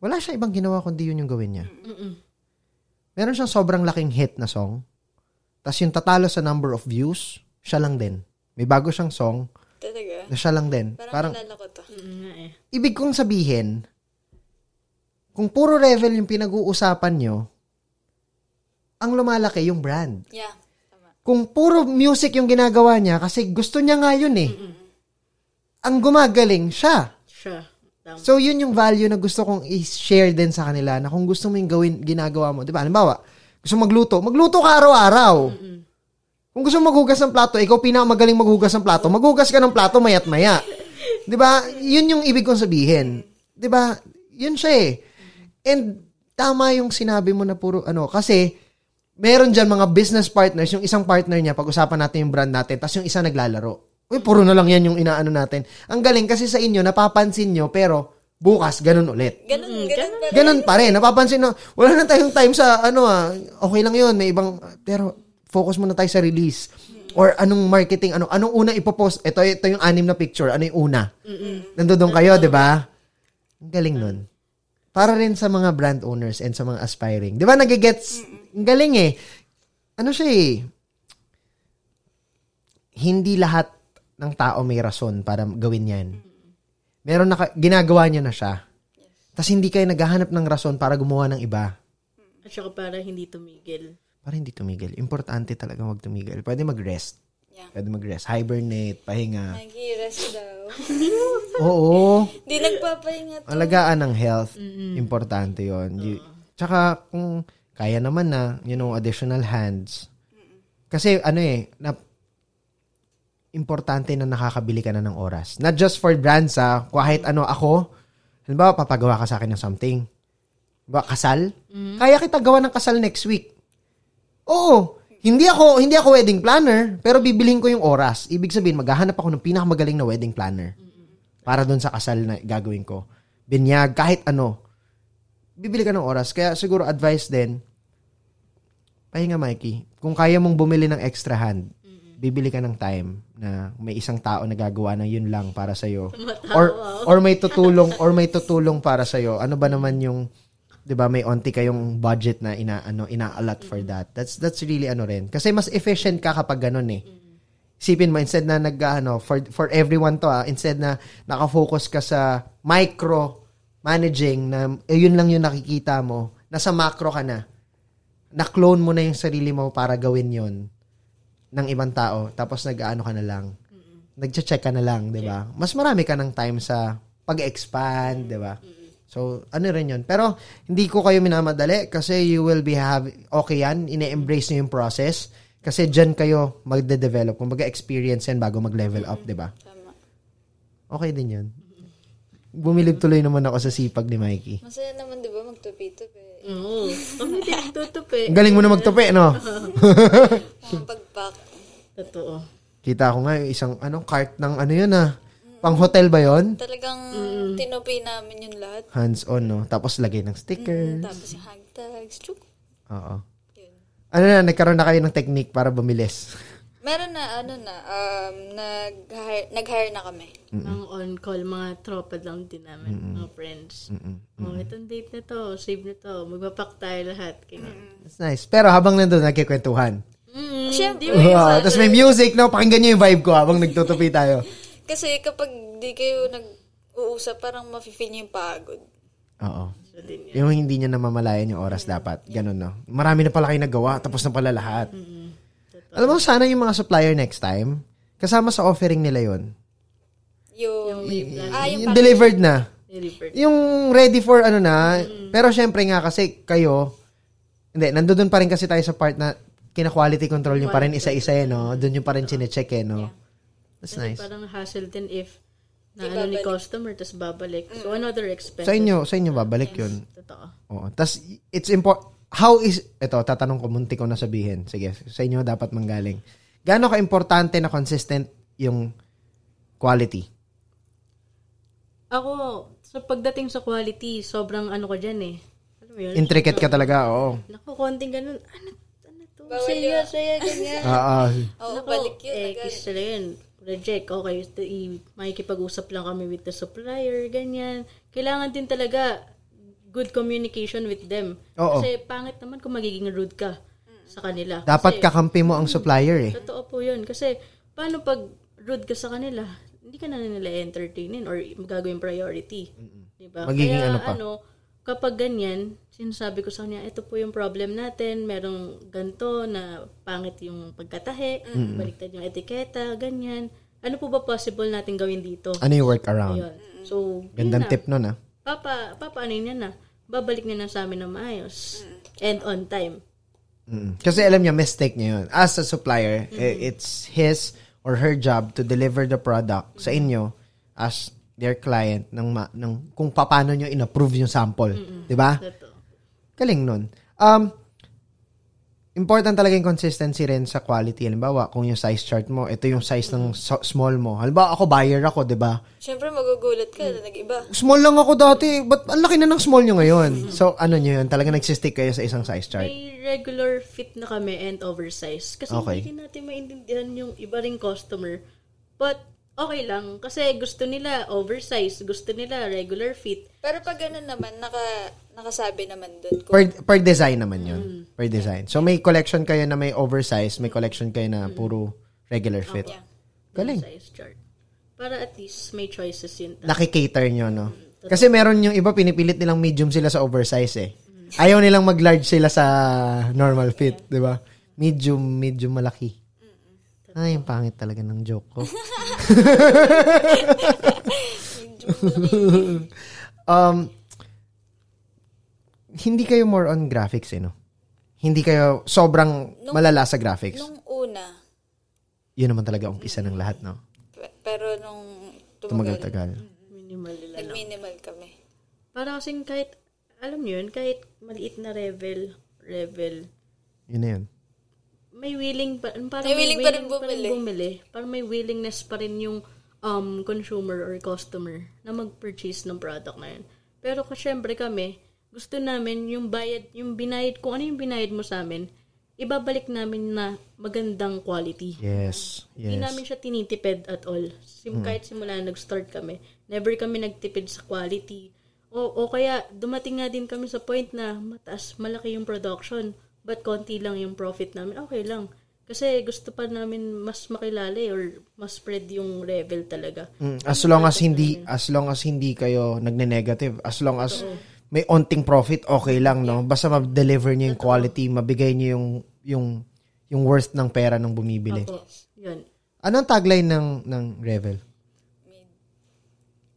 Wala siya ibang ginawa kundi yun yung gawin niya. Meron siyang sobrang laking hit na song. Tapos yung tatalo sa number of views, siya lang din. May bago siyang song Talaga. na siya lang din. Parang, Parang, ko to. Eh. ibig kong sabihin, kung puro level yung pinag-uusapan nyo, ang lumalaki yung brand. Yeah. Tama. Kung puro music yung ginagawa niya, kasi gusto niya nga yun eh. Ang gumagaling siya. Siya. Tama. So, yun yung value na gusto kong i-share din sa kanila na kung gusto mo yung gawin, ginagawa mo. Di ba? Halimbawa, gusto magluto, magluto ka araw-araw. Kung gusto maghugas ng plato, ikaw pinakamagaling maghugas ng plato, maghugas ka ng plato mayat maya. Di ba? Yun yung ibig kong sabihin. Di ba? Yun siya eh. And tama yung sinabi mo na puro ano, kasi meron dyan mga business partners, yung isang partner niya, pag-usapan natin yung brand natin, tapos yung isa naglalaro. Uy, puro na lang yan yung inaano natin. Ang galing kasi sa inyo, napapansin nyo, pero bukas, ganun ulit. Ganun, ganun pa rin. Ganun pa rin. Napapansin na, wala na tayong time sa, ano ah, okay lang yun, may ibang, pero focus muna tayo sa release. Or anong marketing, ano, anong una ipopost? Ito, ito yung anim na picture, ano yung una? Nandoon kayo, di ba? Ang galing nun. Para rin sa mga brand owners and sa mga aspiring. Di ba, nagigets? Ang galing eh. Ano siya eh, hindi lahat ng tao may rason para gawin yan. Meron na, ginagawa niya na siya. Tapos hindi kayo naghahanap ng rason para gumawa ng iba. At saka para hindi tumigil. Para hindi tumigil. Importante talaga wag tumigil. Pwede mag-rest. Yeah. Pwede mag-rest. Hibernate, pahinga. Nag-rest daw. Oo. Di nagpapahinga to. Alagaan ng health. Importante yon. Y- Tsaka kung kaya naman na, you know, additional hands. Kasi ano eh, na, importante na nakakabili ka na ng oras. Not just for brands ah, kahit ano ako, halimbawa papagawa ka sa akin ng something. Ba kasal? Kaya kita gawa ng kasal next week. Oo. Hindi ako hindi ako wedding planner, pero bibilhin ko yung oras. Ibig sabihin, maghahanap ako ng pinakamagaling na wedding planner. Para doon sa kasal na gagawin ko. Binyag, kahit ano. Bibili ka ng oras. Kaya siguro advice din, pahinga Mikey. Kung kaya mong bumili ng extra hand, bibili ka ng time na may isang tao na gagawa ng yun lang para sa Or or may tutulong or may tutulong para sa Ano ba naman yung 'di ba may onti kayong budget na ina ano ina-allot for that. That's that's really ano rin. Kasi mas efficient ka kapag ganun eh. Isipin mo instead na nag ano for for everyone to ah, instead na nakafocus ka sa micro managing na eh, yun lang yung nakikita mo, nasa macro ka na. Na-clone mo na yung sarili mo para gawin yon ng ibang tao tapos nag-aano ka na lang. Nagche-check ka na lang, 'di ba? Mas marami ka ng time sa pag-expand, 'di ba? So, ano rin yun. Pero, hindi ko kayo minamadali kasi you will be have, okay yan, ine-embrace nyo yung process. Kasi dyan kayo magde-develop. Kung mag-experience yan bago mag-level up, di ba? Okay din yun. Bumilib tuloy naman ako sa sipag ni Mikey. Masaya naman, di ba, magtupi-tupi. Oo. Kami din tutupi. Ang galing mo na magtupi, no? Mga pagpak. Totoo. Kita ko nga yung isang, ano, cart ng ano yun ah. Pang hotel ba yon? Talagang tinupi namin yung lahat. Hands-on, no? Tapos lagay ng sticker. Tapos yung hang tags. Chuk. Oo. Yun. Ano na, nagkaroon na kayo ng technique para bumilis. Meron na, ano na, um, nag-hire, nag-hire na kami. Ang on-call, mga tropa lang din namin, mga friends. Oh, itong date na to, save na to, magpapak tayo lahat. Ganyan. That's nice. Pero habang nandun, nagkikwentuhan. Mm, Siyempre, Wow, tapos may music, no? Pakinggan nyo yung vibe ko habang nagtutupi tayo. kasi kapag di kayo nag-uusap, parang mafe-feel niyo yung pagod. Oo. so din yun. Yung hindi nyo namamalayan yung oras dapat. Ganun, no? Marami na pala kayo nagawa, tapos na pala lahat. Alam mo, sana yung mga supplier next time, kasama sa offering nila yon Yung, ah, yung Yung delivered na. Delivered. Yung ready for ano na, pero syempre nga kasi kayo, hindi, nandoon pa rin kasi tayo sa part na kina-quality control nyo pa rin isa-isa eh, no? Doon nyo pa rin chinecheck eh, no? That's Kasi nice. parang hassle din if na ano ni customer, tapos babalik. So, another expense. Sa inyo, sa inyo babalik yun. Totoo. Oo. Tapos, it's important, how is, ito, tatanong ko, munti ko na sabihin. Sige, sa inyo dapat manggaling. Gaano ka-importante na consistent yung quality? Ako, sa pagdating sa quality, sobrang ano ko dyan eh. Alam mo yun? Intricate ka talaga, oo. Naku, konting ganun. Ano, ano to? Saya, saya, ganyan. Oo. Oo, Naku, balik yun. eh, agad. kasi talaga yun. Reject, okay. i- Makikipag-usap lang kami with the supplier, ganyan. Kailangan din talaga good communication with them. Oo. Kasi pangit naman kung magiging rude ka sa kanila. Dapat Kasi- kakampi mo ang supplier eh. Totoo po yun. Kasi, paano pag rude ka sa kanila, hindi ka na nila entertainin or gagawin priority. Diba? Magiging Kaya, ano pa? kapag ganyan, sinasabi ko sa kanya, ito po yung problem natin, merong ganto na pangit yung pagkatahe, baliktad yung etiketa, ganyan. Ano po ba possible natin gawin dito? Ano yung workaround? Ayun. So, yun Gandang na. tip nun ah. Papa, papa, ano yun na? Babalik niya na sa amin ng maayos. And on time. Mm. Kasi alam niya, mistake niya yun. As a supplier, eh, it's his or her job to deliver the product sa inyo as their client ng, ma- ng kung paano nyo in-approve yung sample. Di ba? Galing nun. Um, important talaga yung consistency rin sa quality. Halimbawa, kung yung size chart mo, ito yung size ng so- small mo. Halimbawa, ako buyer ako, di ba? Siyempre, magugulat ka na nag-iba. Small lang ako dati. Ba't ang laki na ng small nyo ngayon? So, ano nyo yun? Talaga nagsistick kayo sa isang size chart. May regular fit na kami and oversize. Kasi Okay. hindi natin maintindihan yung iba ring customer. But, okay lang. Kasi gusto nila oversize. Gusto nila regular fit. Pero pag ganun naman, naka, nakasabi naman dun. Kung, Per, per design naman yun. Per design. So, may collection kayo na may oversize, may collection kayo na puro regular fit. Yeah. Galing. Size chart. Para at least may choices yun. Nakikater nyo, no? Kasi meron yung iba, pinipilit nilang medium sila sa oversize eh. Ayaw nilang mag-large sila sa normal fit, di ba? Medium, medium malaki. Ay, yung pangit talaga ng joke ko. um, hindi kayo more on graphics, eh, no? Hindi kayo sobrang malala sa graphics. nung una, Yun naman talaga umpisa ng lahat, no? pe- pero nung tumagal, Tumagal-tagal. Minimal nila lang. nag-minimal kami. Para kasing kahit, alam nyo yun, kahit maliit na level, level, Yun na yun. may willing pa, parang May willing pa rin bumili. bumili. Parang may willingness pa rin yung um, consumer or customer na mag-purchase ng product na yun. Pero kasi syempre kami, gusto namin yung bayad, yung binayad, kung ano yung binayad mo sa amin, ibabalik namin na magandang quality. Yes. Hindi Yes. namin siya tinitipid at all. Sim, Kahit simula nag-start kami, never kami nagtipid sa quality. O, o kaya, dumating nga din kami sa point na mataas, malaki yung production, but konti lang yung profit namin. Okay lang. Kasi gusto pa namin mas makilala eh, or mas spread yung level talaga. Mm, as long as hindi as long as hindi kayo nagne-negative, as long as may onting profit, okay lang, no? Basta ma-deliver niyo yung quality, mabigay niyo yung yung yung worth ng pera ng bumibili. Opo. Yun. Anong tagline ng ng Revel?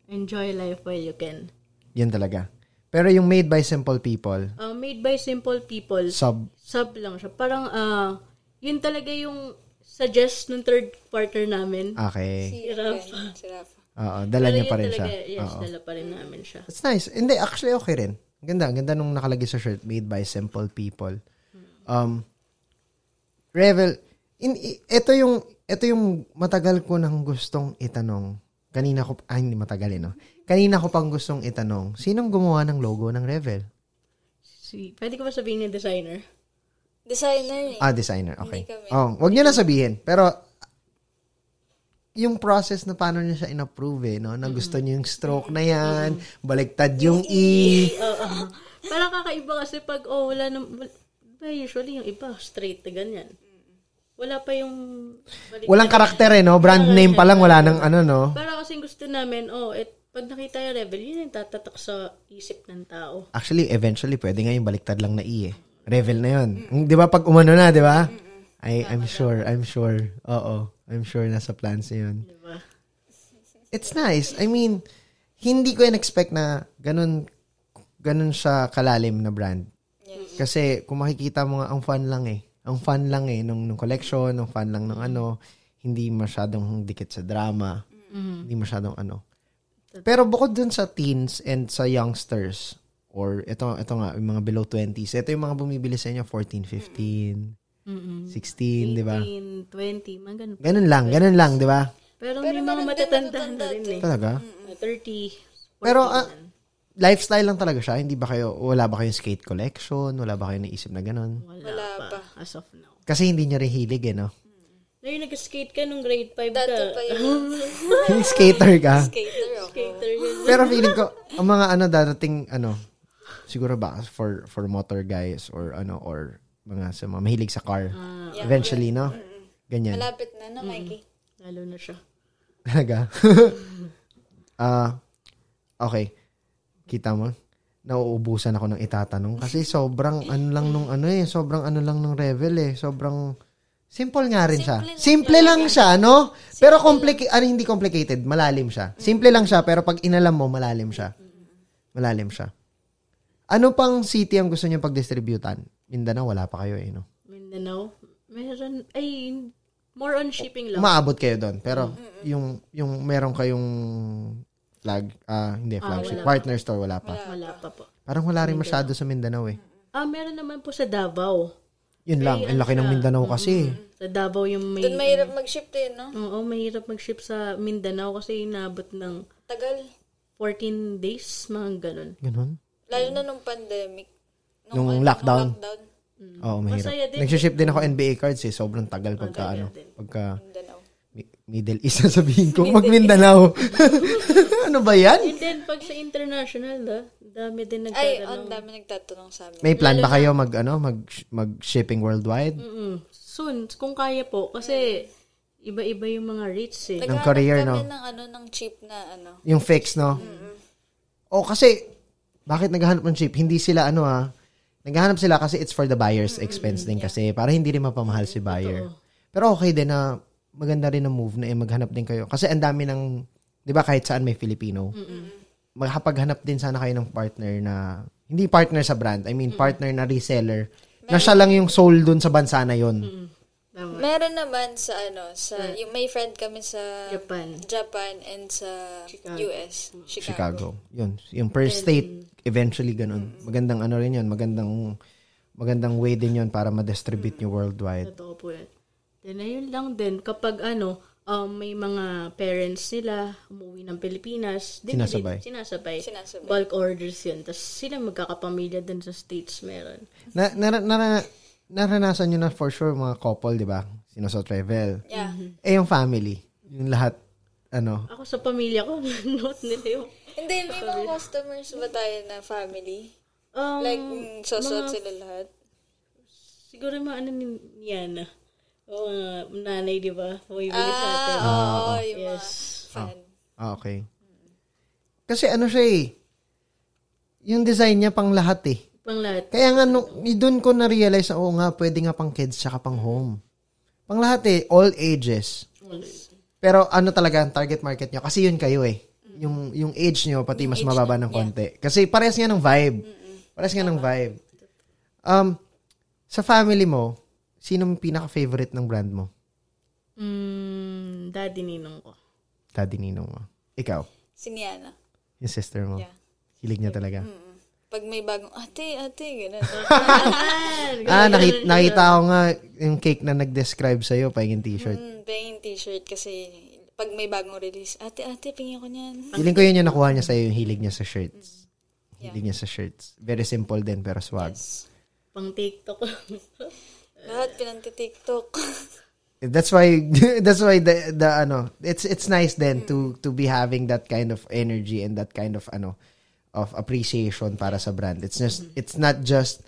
Enjoy life while you can. Yan talaga. Pero yung made by simple people, Uh, made by simple people. sub Sub lang siya. Parang, ah, yun talaga yung suggest ng third partner namin. okay. Si Rafa. Si Rafa. Oo, dala Pero niya pa rin talaga, siya. Yes, Oo. dala pa rin namin siya. It's nice. Hindi, actually okay rin. Ang Ganda, ang ganda nung nakalagay sa shirt, made by simple people. Um, Revel, in, i- ito yung, ito yung matagal ko nang gustong itanong. Kanina ko, ay hindi matagal eh, no? Kanina ko pang gustong itanong, sinong gumawa ng logo ng Revel? Si, pwede ko ba sabihin yung designer? Designer eh. Ah, designer. Okay. Hindi kami. Oh, wag niyo na sabihin. Pero, yung process na paano niya siya in-approve eh, no? Na gusto niyo yung stroke na yan, baliktad yung E. Oo. Parang kakaiba kasi pag, oh, wala na, wal- ba, usually yung iba, straight na ganyan. Wala pa yung, balik- Walang karakter eh, no? Brand name pa lang, wala nang ano, no? Para kasi gusto namin, oh, et, pag nakita yung rebel, yun yung tatatak sa isip ng tao. Actually, eventually, pwede nga yung baliktad lang na E eh. Revel na yun. Mm, Di ba pag umano na, di ba? I, I'm sure, I'm sure. Oo, I'm sure nasa plans na yun. Diba? It's nice. I mean, hindi ko in-expect na ganun, ganun siya kalalim na brand. Kasi kung makikita mo nga, ang fun lang eh. Ang fun lang eh, nung, nung collection, ang fun lang ng ano, hindi masyadong dikit sa drama, hindi masyadong ano. Pero bukod dun sa teens and sa youngsters, or ito, ito nga, yung mga below 20s, ito yung mga bumibili sa inyo, 14, 15, Mm-mm. 16, di ba? 18, 20, mga ganun. Ganun lang, ganun lang, di ba? Pero, may mga matatanda na rin eh. Talaga? Mga 30. Pero, ah, lifestyle lang talaga siya. Hindi ba kayo, wala ba kayong skate collection? Wala ba kayong naisip na ganun? Wala, Wala pa, pa. As of now. Kasi hindi niya rin hilig eh, no? Ngayon, nag-skate ka nung grade 5 Dati ka. pa yun. Skater ka. Skater ako. Skater yun. Pero feeling ko, ang mga ano, dadating, ano, siguro ba, for, for motor guys, or ano, or mga sa mga mahilig sa car. Eventually, no? Ganyan. Malapit na, no, Mikey? Lalo na siya. Talaga? Ah, okay. Kita mo? Nauubusan ako ng itatanong. Kasi sobrang ano lang nung ano eh. Sobrang ano lang nung revel eh. Sobrang simple nga rin siya. Simple lang siya, no? Pero complicated, ano hindi complicated, malalim siya. Simple lang siya, pero pag inalam mo, malalim siya. Malalim siya. Ano pang city ang gusto niyo pag-distributan? Mindanao, wala pa kayo eh, no? Mindanao. Meron, ay, more on shipping lang. Umaabot kayo doon. Pero yung yung meron kayong flag, ah hindi flagship, partner store wala pa. Wala pa po. Parang wala rin masyado sa Mindanao eh. Ah, meron naman po sa Davao. Yun lang, ang laki ng Mindanao kasi. Sa Davao yung may... Doon mahirap mag-ship din, no? Oo, mahirap mag-ship sa Mindanao kasi inabot ng Tagal. 14 days, mga ganun. Ganun. Lalo na nung pandemic. Nung ano, lockdown. Nung lockdown. Oo, mahirap. Masaya din. Nag-ship din ako NBA cards eh. Sobrang tagal pagka ano, pagka Middle East na sabihin ko, mag Mindanao. ano ba yan? And then, pag sa international, ah, dami din Ay, nagtatanong. ang dami nagtatanong sa amin. May plan ba kayo mag ano, mag mag shipping worldwide? Mm, soon, kung kaya po. Kasi, iba-iba yung mga rates eh. Ng career, kami no? ng ano, ng cheap na ano. Yung fix, no? O kasi, bakit naghahanap ng cheap? Hindi sila ano ah, naghahanap sila kasi it's for the buyer's expense din kasi para hindi rin mapamahal si buyer. Pero okay din na maganda rin ang move na eh, maghanap din kayo. Kasi ang dami ng, di ba kahit saan may Filipino, magkapaghanap din sana kayo ng partner na, hindi partner sa brand, I mean partner na reseller, na siya lang yung sold dun sa bansa na yon Tama. Meron naman sa ano, sa yung may friend kami sa Japan. Japan and sa US, Chicago. Chicago. Yun. Yung per state, eventually ganun. Magandang ano rin yun. Magandang magandang way din yon para ma-distribute nyo worldwide. Totoo po yan. Then, ayun lang din. Kapag ano, um, may mga parents nila umuwi ng Pilipinas, din, Sinasabay. Din, sinasabay. Sinasabay. Bulk orders yun. Tapos sila magkakapamilya din sa States meron. Na, nara, nara, naranasan nyo na for sure mga couple, di ba? Sino sa travel. Yeah. Eh, yung family. Yung lahat, ano. Ako sa pamilya ko, note nila yung Hindi, may mga customers ba tayo na family? um, Like, mm, sosot sila lahat? siguro yung mga ano ni Yana. O mga nanay, di ba? Bumibili sa atin. Ah, oo, yung Yes. mga fan. Ah, okay. Kasi ano siya eh. Yung design niya pang lahat eh. Pang lahat. Kaya nga, nung, doon ko na-realize, oo nga, pwede nga pang kids tsaka pang home. Pang lahat eh, all ages. Pero ano talaga ang target market nyo? Kasi yun kayo eh. Yung, yung age nyo, pati mas mababa ng konti. Kasi parehas nga ng vibe. Parehas nga ng vibe. Um, sa family mo, sino yung pinaka-favorite ng brand mo? Mm, daddy ninong ko. Daddy Ninong mo. Ikaw, Si Niana. yung sister mo. Yeah. Hilig niya talaga. Mm. Pag may bagong, ate, ate, gano'n. Ah, nakita, nakita ko nga yung cake na nag-describe sa'yo, pahingin t-shirt. mm, pengin t-shirt kasi pag may bagong release, ate, ate, pingin ko niyan. Feeling ko yun yung nakuha niya sa'yo, yung hilig niya sa shirts. Hilig niya sa shirts. Very simple din, pero swag. Yes. Pang TikTok. Lahat pinanti-tiktok. That's why that's why the the ano it's it's nice then to to be having that kind of energy and that kind of ano of appreciation para sa brand. It's just it's not just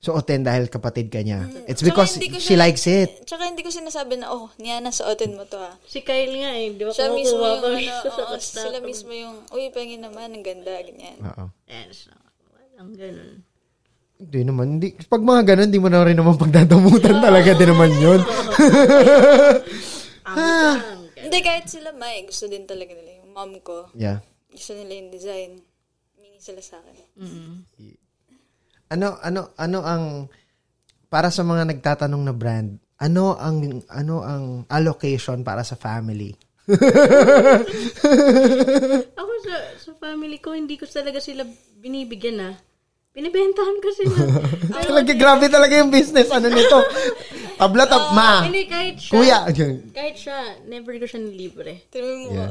suotin dahil kapatid ka niya. It's because Tsaka she siya- likes it. Tsaka hindi ko sinasabi na, oh, Niana, suotin mo to ah. si Kyle nga eh. Di ba Siya mismo yung, ano, kasta. sila mismo yung, uy, pengin naman, ang ganda, ganyan. Oo. Yes. Walang ganun. Hindi naman. Hindi, pag mga ganun, hindi mo na rin naman pagdadamutan talaga din naman yun. Hindi, kahit sila, may, gusto din talaga nila. Yung mom ko, Yeah. gusto nila yung design. Sila sa akin. Ano ano ano ang para sa mga nagtatanong na brand, ano ang ano ang allocation para sa family? Ako sa, sa family ko, hindi ko talaga sila binibigyan ah. Binibentahan ko sila. talaga grabe talaga yung business ano nito. Tabla tab ma. Hindi, kahit siya. Kuya. Kahit siya, never ko siya nilibre. Tignan mo, Yeah.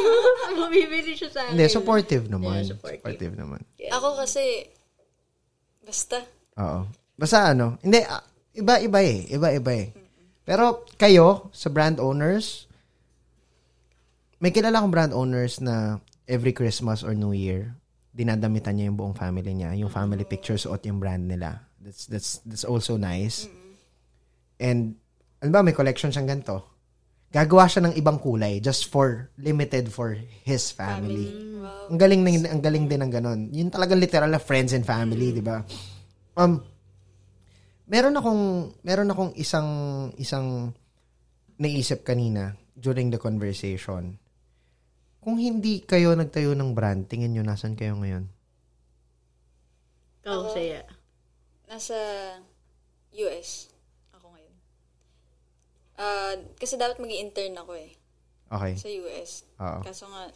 Mabibili siya sa akin. Hindi, supportive naman. Yeah, supportive. supportive naman. ako kasi, basta, Oo. Basta ano, hindi, ah, iba-iba eh. Iba-iba eh. Pero kayo, sa brand owners, may kilala akong brand owners na every Christmas or New Year, dinadamitan niya yung buong family niya. Yung family picture, suot yung brand nila. That's, that's, that's also nice. And, ano ba, may collection siyang ganito. Gagawa siya ng ibang kulay just for, limited for his family. Ang galing ng, ang galing din ng ganun. Yun talaga literal na friends and family, di ba? Um, meron akong, meron akong isang, isang naisip kanina during the conversation. Kung hindi kayo nagtayo ng brand, tingin nyo nasan kayo ngayon? Ikaw, saya. nasa US. Ako ngayon. Ah, kasi dapat mag intern ako eh. Okay. Sa US. Oo. Kaso nga,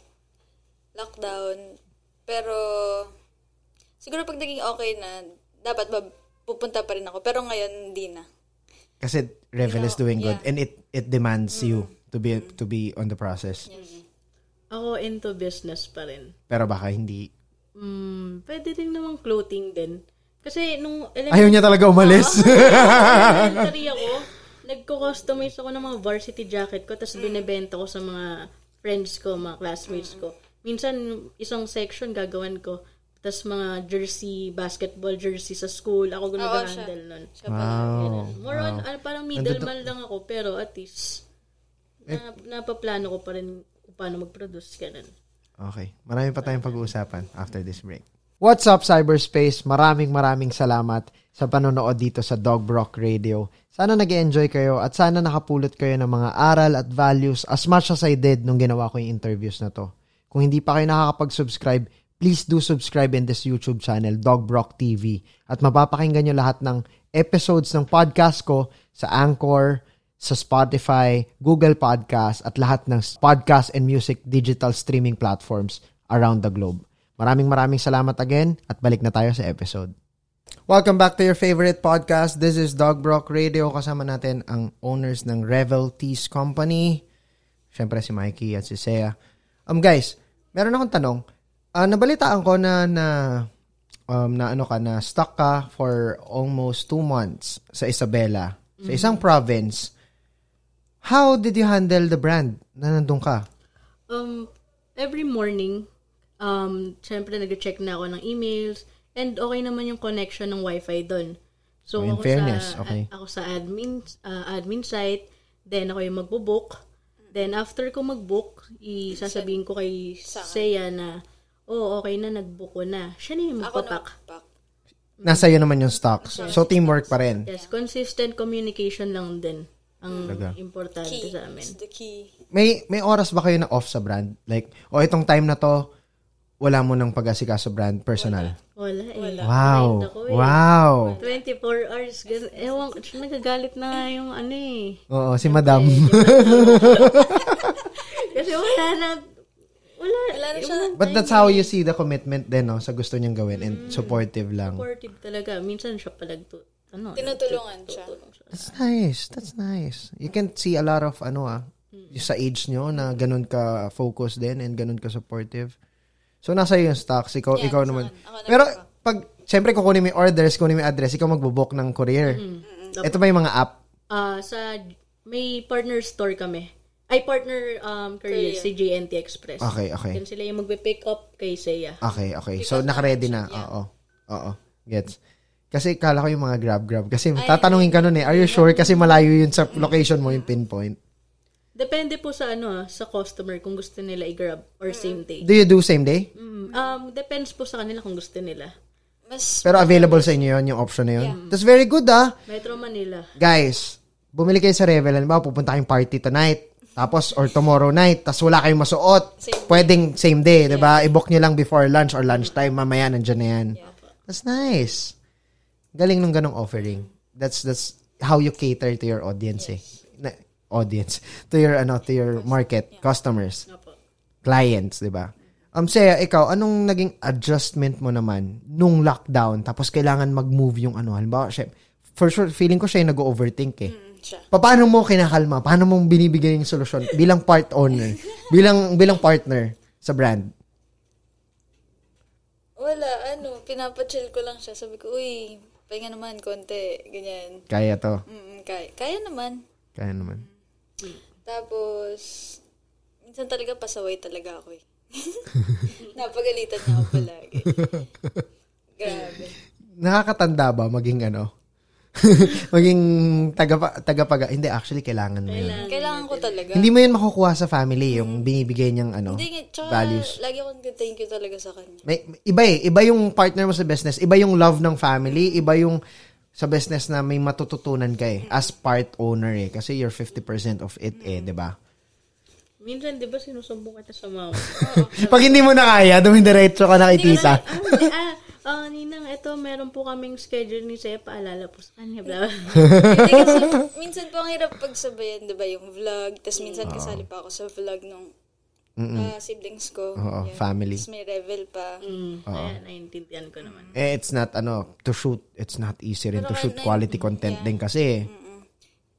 lockdown. Pero, siguro pag naging okay na, dapat ba, pupunta pa rin ako. Pero ngayon, hindi na. Kasi Revel is doing good yeah. and it it demands you to be to be on the process. Ako into business pa rin. Pero baka hindi. Mm, pwede din naman clothing din. Kasi nung Ayaw niya talaga umalis. elementary ako, nagko-customize ako ng mga varsity jacket ko tapos binebenta ko sa mga friends ko, mga classmates ko. Minsan, isang section gagawan ko. Tapos mga jersey, basketball jersey sa school. Ako siya. nag-handle nun. Siya. Wow. More on, ano, parang middleman lang ako. Pero at least, na, napaplano ko pa rin kung paano mag-produce. Ganun. Okay. Marami pa tayong pag-uusapan after this break. What's up, cyberspace? Maraming maraming salamat sa panonood dito sa Dog Brock Radio. Sana nag enjoy kayo at sana nakapulot kayo ng mga aral at values as much as I did nung ginawa ko yung interviews na to. Kung hindi pa kayo nakakapag-subscribe, please do subscribe in this YouTube channel, Dog Brock TV. At mapapakinggan nyo lahat ng episodes ng podcast ko sa Anchor, sa Spotify, Google Podcast, at lahat ng podcast and music digital streaming platforms around the globe. Maraming maraming salamat again at balik na tayo sa episode. Welcome back to your favorite podcast. This is Dog Brock Radio. Kasama natin ang owners ng Revel Teas Company. Siyempre si Mikey at si Sea. Um guys, meron akong tanong. Ah, nabalitaan ko na na um, na ano ka na stuck ka for almost two months sa Isabela, sa isang province. How did you handle the brand na nandun ka? Um, every morning, um, syempre nag-check na ako ng emails and okay naman yung connection ng wifi doon. So, Oh, in ako fairness, sa, okay. a- ako sa admin, uh, admin site, then ako yung magbo-book. Then, after ko mag-book, isasabihin ko kay Seya na, oh, okay na, nag-book ko na. Siya na yung Ako magpapak. Nasa iyo naman yung stocks. So teamwork pa rin. Yes, consistent communication lang din ang Talaga. importante Key. sa amin. It's the key. May may oras ba kayo na off sa brand? Like, o itong time na to, wala mo nang pag-asikaso brand personal. Wala eh. Wow. Mind ako eh. Wow. 24 hours. Gan- Ewan, nagagalit na nga yung ano eh. Oo, si Madam. Kasi wala na, wala, Wala na siya. But that's how you see the commitment din, no? Sa gusto niyang gawin and supportive lang. supportive talaga. Minsan siya palag to, ano, Tinutulungan siya. That's nice. That's nice. You can see a lot of, ano ah, yung sa age nyo na ganun ka focus din and ganun ka supportive. So, nasa iyo yung stocks. Ikaw, Yan, ikaw naman. Ako na Pero, nagpa- pag, syempre, kukunin mo yung orders, kukunin mo yung address, ikaw magbubook ng courier. Ito ba yung mga app? Ah, sa, may partner store kami. Ay, partner um, career, Career. si JNT Express. Okay, okay. Yan sila yung magpe-pick up kay Seiya. Okay, okay. So, naka-ready na. Oo. Oo. Gets. Kasi kala ko yung mga grab-grab. Kasi tatanungin ka nun eh, are you sure? Kasi malayo yun sa location mo, yung pinpoint. Depende po sa ano, ah, sa customer kung gusto nila i-grab or same day. Do you do same day? Mm, um, depends po sa kanila kung gusto nila. Mas, Pero available sa inyo yun, yung option na yun. That's very good ah. Metro Manila. Guys, bumili kayo sa Revel. Halimbawa, pupunta kayong party tonight. Tapos, or tomorrow night. Tapos wala kayong masuot. Same Pwedeng same day, di ba? I-book nyo lang before lunch or lunchtime. Mamaya, nandyan na yan. That's nice. Galing nung ganong offering. That's that's how you cater to your audience eh. Na, audience. To your, ano, to your market, customers, Opo. clients, di ba? Um, Saya, ikaw, anong naging adjustment mo naman nung lockdown tapos kailangan mag-move yung ano? Halimbawa, siya, for sure, feeling ko siya yung nag-overthink eh. mm, siya. Pa- Paano mo kinakalma? Paano mo binibigyan yung solusyon bilang part owner? bilang bilang partner sa brand? Wala, ano, pinapachill ko lang siya. Sabi ko, uy, pahinga naman, konti, ganyan. Kaya to. Mm, kaya, kaya naman. Kaya naman. Tapos, minsan talaga pasaway talaga ako eh. Napagalitan niya ako palagi. Grabe. Nakakatanda ba maging ano? maging taga tagapaga hindi actually kailangan mo yun. Kailangan ko talaga. Hindi mo yun makukuha sa family yung binibigay niyang ano Hindi, tsaka values. lagi akong thank you talaga sa kanya. May, iba eh, iba yung partner mo sa business, iba yung love ng family, iba yung sa business na may matututunan ka eh as part owner eh kasi you're 50% of it eh, 'di ba? Minsan, di ba, sinusumbong kita sa mama? Pag hindi mo na kaya, dumidiretso ka na kay Hindi ko tita. na- ah, hindi, ah, ah, Ninang, ito, meron po kaming schedule ni Seiya, paalala po sa kanya. Blah. Hindi kasi, minsan po ang hirap pagsabayan, di ba, yung vlog. Tapos minsan kasali pa ako sa vlog nung ah, siblings ko. Oo, family. Tapos may revel pa. Mm, ayan, naiintindihan ko naman. Eh, it's not, ano, to shoot, it's not easy rin to shoot quality content din kasi.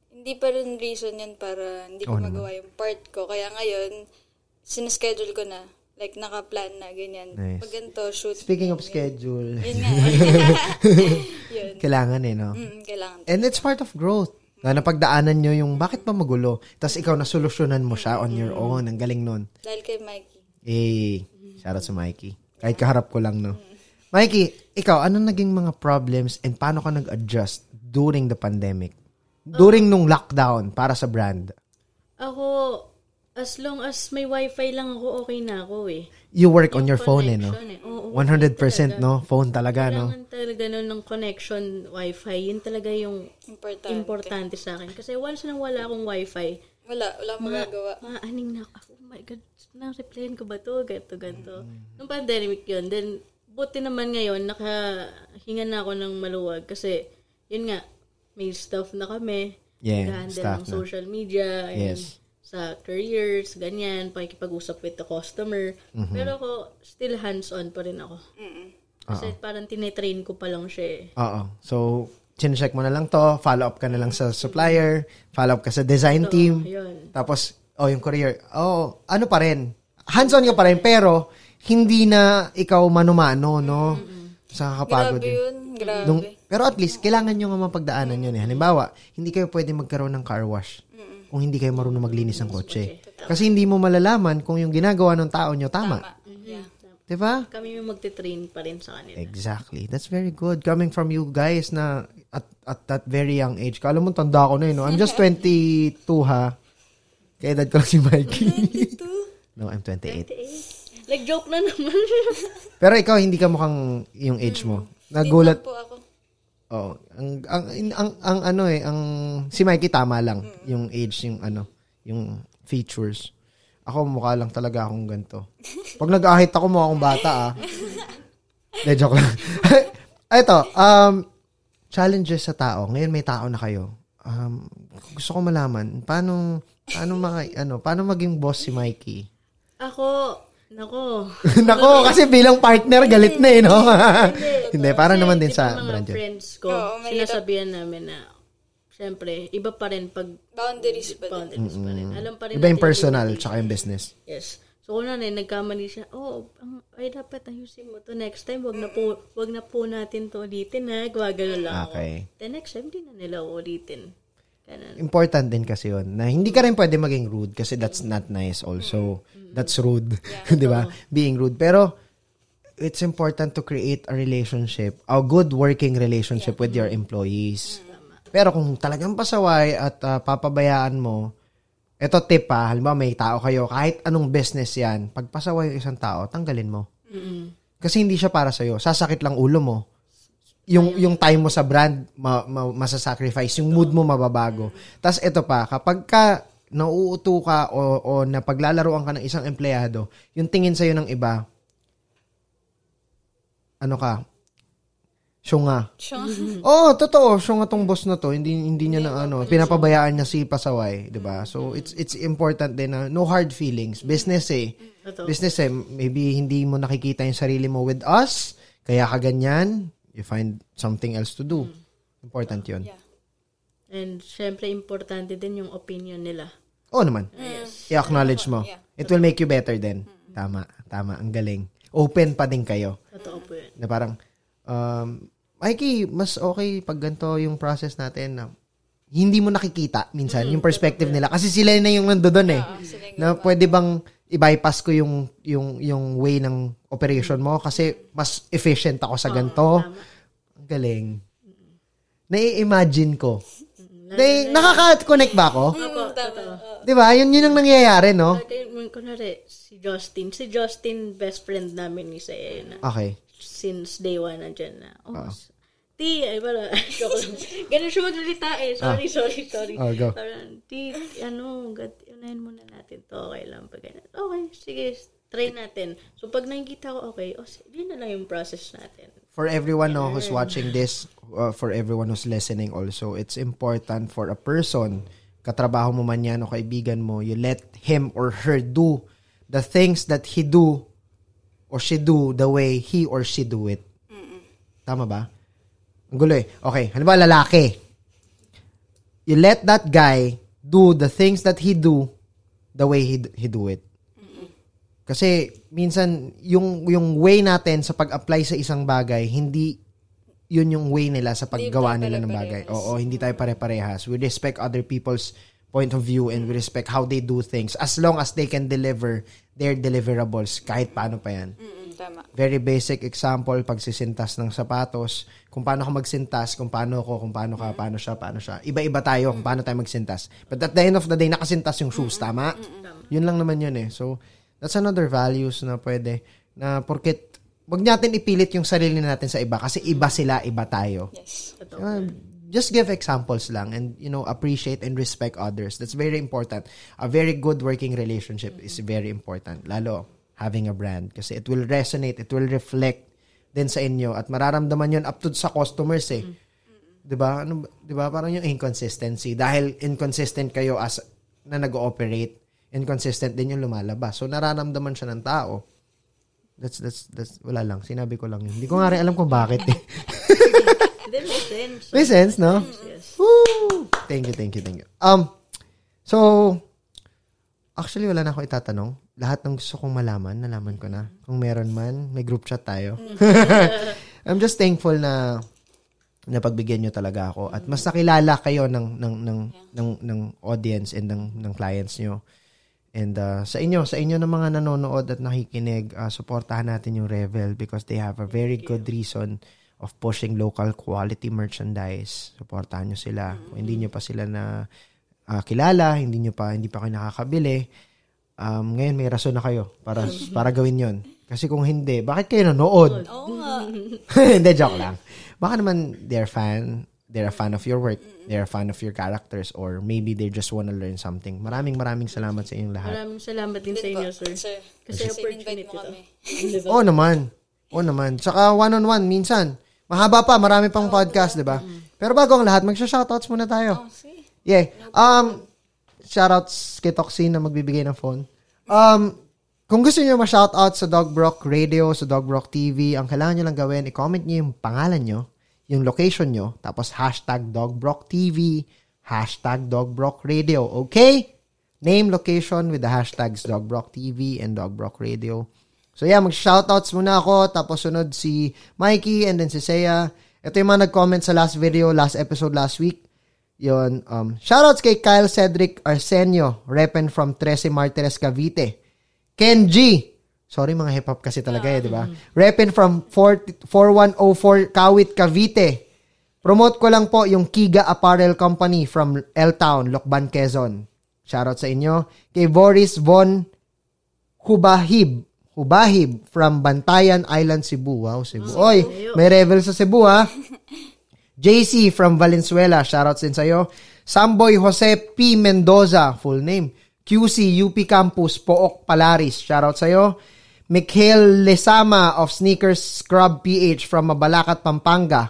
Hindi pa rin reason yan para hindi ko magawa yung part ko. Kaya ngayon, sineschedule ko na. Like, naka-plan na, ganyan. Nice. Pag ganito, shoot. Speaking of schedule, Yun nga. Yun. kailangan eh, no? Mm, kailangan. And it's part of growth. Na napagdaanan nyo yung bakit ba magulo? Tapos ikaw nasolusyonan mo siya on your own. Ang galing nun. Dahil kay Mikey. Eh, shout out sa Mikey. Kahit kaharap ko lang, no? Mikey, ikaw, ano naging mga problems and paano ka nag-adjust during the pandemic? During nung lockdown para sa brand? Ako, as long as may wifi lang ako, okay na ako eh. You work on your phone eh, no? Eh. Oo, 100% no? Phone talaga, no? Kailangan talaga nun ng connection, wifi. Yun talaga yung Importante. importante sa akin. Kasi once na wala akong wifi, Wala, wala akong magagawa. mga aning na, oh my God, na-replyan ko ba to? Ganto, ganto. Nung pandemic yun, then, buti naman ngayon, nakahinga na ako ng maluwag kasi, yun nga, may staff na kami. Yeah, staff ng na. social media, and Yes. Sa careers, ganyan, pakikipag-usap with the customer. Mm-hmm. Pero ako, still hands-on pa rin ako. Kasi parang tinetrain ko pa lang siya eh. Oo. So, chinecheck mo na lang to, follow up ka na lang sa supplier, follow up ka sa design team, Yun. tapos, oh, yung courier, oh, ano pa rin, hands-on ka pa rin, pero, hindi na ikaw manumano, no? Sa kakapagod Grabe yun. yun. Grabe. Nung, pero at least, kailangan nyo nga mapagdaanan yun eh. Halimbawa, hindi kayo pwede magkaroon ng car wash kung hindi kayo marunong maglinis ng kotse. Kasi hindi mo malalaman kung yung ginagawa ng tao nyo tama. Tama. Yeah. Diba? Kami yung magte-train pa rin sa kanila. Exactly. That's very good. Coming from you guys na at, at that very young age. Kala mo tanda ko na yun, no? I'm just 22 ha. Kaya edad ko lang si Mikey. no, I'm 28. Like, joke na naman. Pero ikaw, hindi ka mukhang yung age mo. Nagulat. po ako. Oh, ang, ang, ang, ang, ano eh, ang, si Mikey tama lang. Yung age, yung ano, yung features. Ako, mukha lang talaga akong ganito. Pag nag-ahit ako, mukha akong bata ah. De, joke lang. Ito, um, challenges sa tao. Ngayon may tao na kayo. Um, gusto ko malaman, paano, paano, mga, ano, paano maging boss si Mikey? Ako, nako. Nako, kasi bilang partner, galit na eh, no? Hindi, para Kasi naman din sa mga brand yun. friends ko, Oo, sinasabihan namin na, syempre, iba pa rin pag Boundaries pa din. boundaries pa rin. Alam pa rin Iba yung natin personal, tsaka yung business. Yes. So, kung na nagkamali siya, oh, ang, ay, dapat ayusin mo to next time. Wag na po, wag na po natin to ulitin, ha? Gumagano lang Okay. ako. The next time, di na nila ulitin. Ganun. important din kasi yun na hindi ka rin pwede maging rude kasi that's not nice also. That's rude. 'Di ba? Being rude. Pero it's important to create a relationship, a good working relationship with your employees. Pero kung talagang pasaway at ah, papabayaan mo, eto tip pa, halimbawa may tao kayo, kahit anong business yan, pag pasaway yung isang tao, tanggalin mo. Kasi hindi siya para sa'yo. Sasakit lang ulo mo. Yung, yung time mo sa brand, ma, ma, masasacrifice. Yung mood mo mababago. Tapos ito pa, kapag ka nauuto ka o, o napaglalaroan ka ng isang empleyado, yung tingin sa'yo ng iba, ano ka, syunga. Oo, oh, totoo. Syunga tong boss na to. Hindi, hindi niya na ano, pinapabayaan niya si Pasaway. 'di ba So, it's it's important din na no hard feelings. Business eh. Business eh, maybe hindi mo nakikita yung sarili mo with us, kaya ka ganyan, you find something else to do. Important yun. Yeah. And, syempre, importante din yung opinion nila. Oo naman. I-acknowledge mo. Yeah. It will make you better then. Tama, tama. Ang galing. Open pa din kayo. Totoo po yun. Na parang, um, Mikey, mas okay pag ganito yung process natin na hindi mo nakikita minsan yung perspective nila kasi sila na yung nandoon eh. yung na pwede bang i-bypass ko yung yung yung way ng operation mo kasi mas efficient ako sa ganito. Ang galing. Nai-imagine ko. Nai- nakaka-connect ba ako? Opo, totoo. 'Di ba? Yun yun ang nangyayari, no? Kunwari, si Justin. Si Justin, best friend namin ni Saya na Okay. since day one nandyan na. Oh, Oo. Ti, ay lang. Ganun siya magsalita eh. Sorry, sorry, sorry. Oh, go. Parang, ti, ano, gat, unahin muna natin to. Okay lang pag ganun. Okay, sige, try natin. So, pag nakikita ko, okay, oh, sige na lang yung process natin. For everyone no, who's watching this, uh, for everyone who's listening also, it's important for a person, katrabaho mo man yan o kaibigan mo, you let him or her do the things that he do or she do the way he or she do it. Tama ba? Ang gulo eh. Okay, halimbawa lalaki. You let that guy do the things that he do the way he, he do it. Kasi minsan yung yung way natin sa pag-apply sa isang bagay, hindi yun yung way nila sa paggawa nila ng bagay. Oo, hindi tayo pare-parehas. We respect other people's point of view and we respect how they do things as long as they can deliver their deliverables kahit paano pa yan. Mm, tama. Very basic example, pagsisintas ng sapatos, kung paano ka magsintas, kung paano ko, kung paano ka, paano siya, paano siya. Iba-iba tayo kung paano tayo magsintas. But at the end of the day, nakasintas yung shoes, tama? Yun lang naman yun eh. So, that's another values na pwede, na porket, wag natin ipilit yung sarili natin sa iba kasi iba sila, iba tayo. Yes. Totoo. Uh, just give examples lang and you know appreciate and respect others that's very important a very good working relationship is very important lalo having a brand kasi it will resonate it will reflect din sa inyo at mararamdaman yon up to sa customers eh 'di ba ano 'di ba parang yung inconsistency dahil inconsistent kayo as na nag-ooperate inconsistent din yung lumalabas so nararamdaman siya ng tao That's, that's, that's, wala lang. Sinabi ko lang yun. Hindi ko nga rin alam kung bakit eh. May sense. May sense, no? Yes. Woo! Thank you, thank you, thank you. Um, so, actually, wala na ako itatanong. Lahat ng gusto kong malaman, nalaman ko na. Kung meron man, may group chat tayo. I'm just thankful na napagbigyan nyo talaga ako at mas nakilala kayo ng ng ng ng, ng audience and ng ng clients nyo. And uh, sa inyo, sa inyo ng mga nanonood at nakikinig, uh, suportahan natin yung Revel because they have a very good reason of pushing local quality merchandise. Suportahan nyo sila. Kung hindi nyo pa sila na uh, kilala, hindi nyo pa hindi pa kayo nakakabili, um, ngayon may rason na kayo para para gawin yon. Kasi kung hindi, bakit kayo nanood? Oo nga. hindi, joke lang. Baka naman they're fan, they're a fan of your work, they're a fan of your characters, or maybe they just wanna learn something. Maraming maraming salamat sa inyong lahat. Maraming salamat din sa inyo, sir. Sir, Kasi kasi opportunity to. Oo naman. Oo naman. Tsaka one-on-one, minsan. Mahaba pa, marami pang podcast, di ba? Pero bago ang lahat, magsha-shoutouts muna tayo. Oh, sige. Yeah. Um, shoutouts kay Toxin na magbibigay ng phone. Um, kung gusto niyo ma-shoutout sa Dog Brock Radio, sa Dog Brock TV, ang kailangan niyo lang gawin, i-comment niyo yung pangalan niyo, yung location niyo, tapos hashtag Dog TV, hashtag Dog Radio, okay? Name, location with the hashtags Dog TV and Dog Radio. So yeah, mag-shoutouts muna ako, tapos sunod si Mikey and then si Seiya. Ito yung mga nag-comment sa last video, last episode last week. Yun, um, shoutouts kay Kyle Cedric Arsenio, repen from Trece Martires, Cavite. Ken G. Sorry mga hip-hop kasi talaga eh, di ba? Repen from 40 4104 Kawit, Cavite. Promote ko lang po yung Kiga Apparel Company from L-Town, Lokban, Quezon. Shoutout sa inyo. Kay Boris Von Hubahib. Hubahib from Bantayan Island, Cebu. Wow, Cebu. Oy, may revel sa Cebu ha. JC from Valenzuela. Shoutouts din sa'yo. Samboy Jose P. Mendoza. Full name. QC UP Campus Pook Palaris. Shoutout sa'yo. Mikhail Lesama of Sneakers Scrub PH from Mabalacat, Pampanga.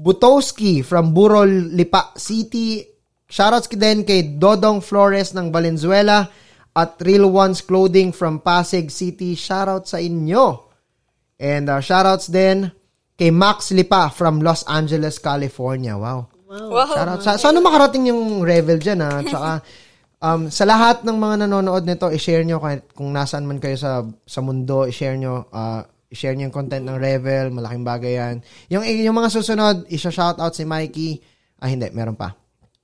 Butowski from Burol, Lipa City. Shoutouts din kay Dodong Flores ng Valenzuela at Real Ones Clothing from Pasig City. Shoutout sa inyo. And uh, shoutouts din kay Max Lipa from Los Angeles, California. Wow. Wow. Shoutout. Sa, sana makarating yung Revel dyan ha. Tsaka, um, sa lahat ng mga nanonood nito, i-share nyo kahit kung nasaan man kayo sa, sa mundo, i-share nyo, uh, i-share nyo yung content ng Revel. Malaking bagay yan. Yung, yung mga susunod, isa-shoutout si Mikey. Ah, hindi. Meron pa.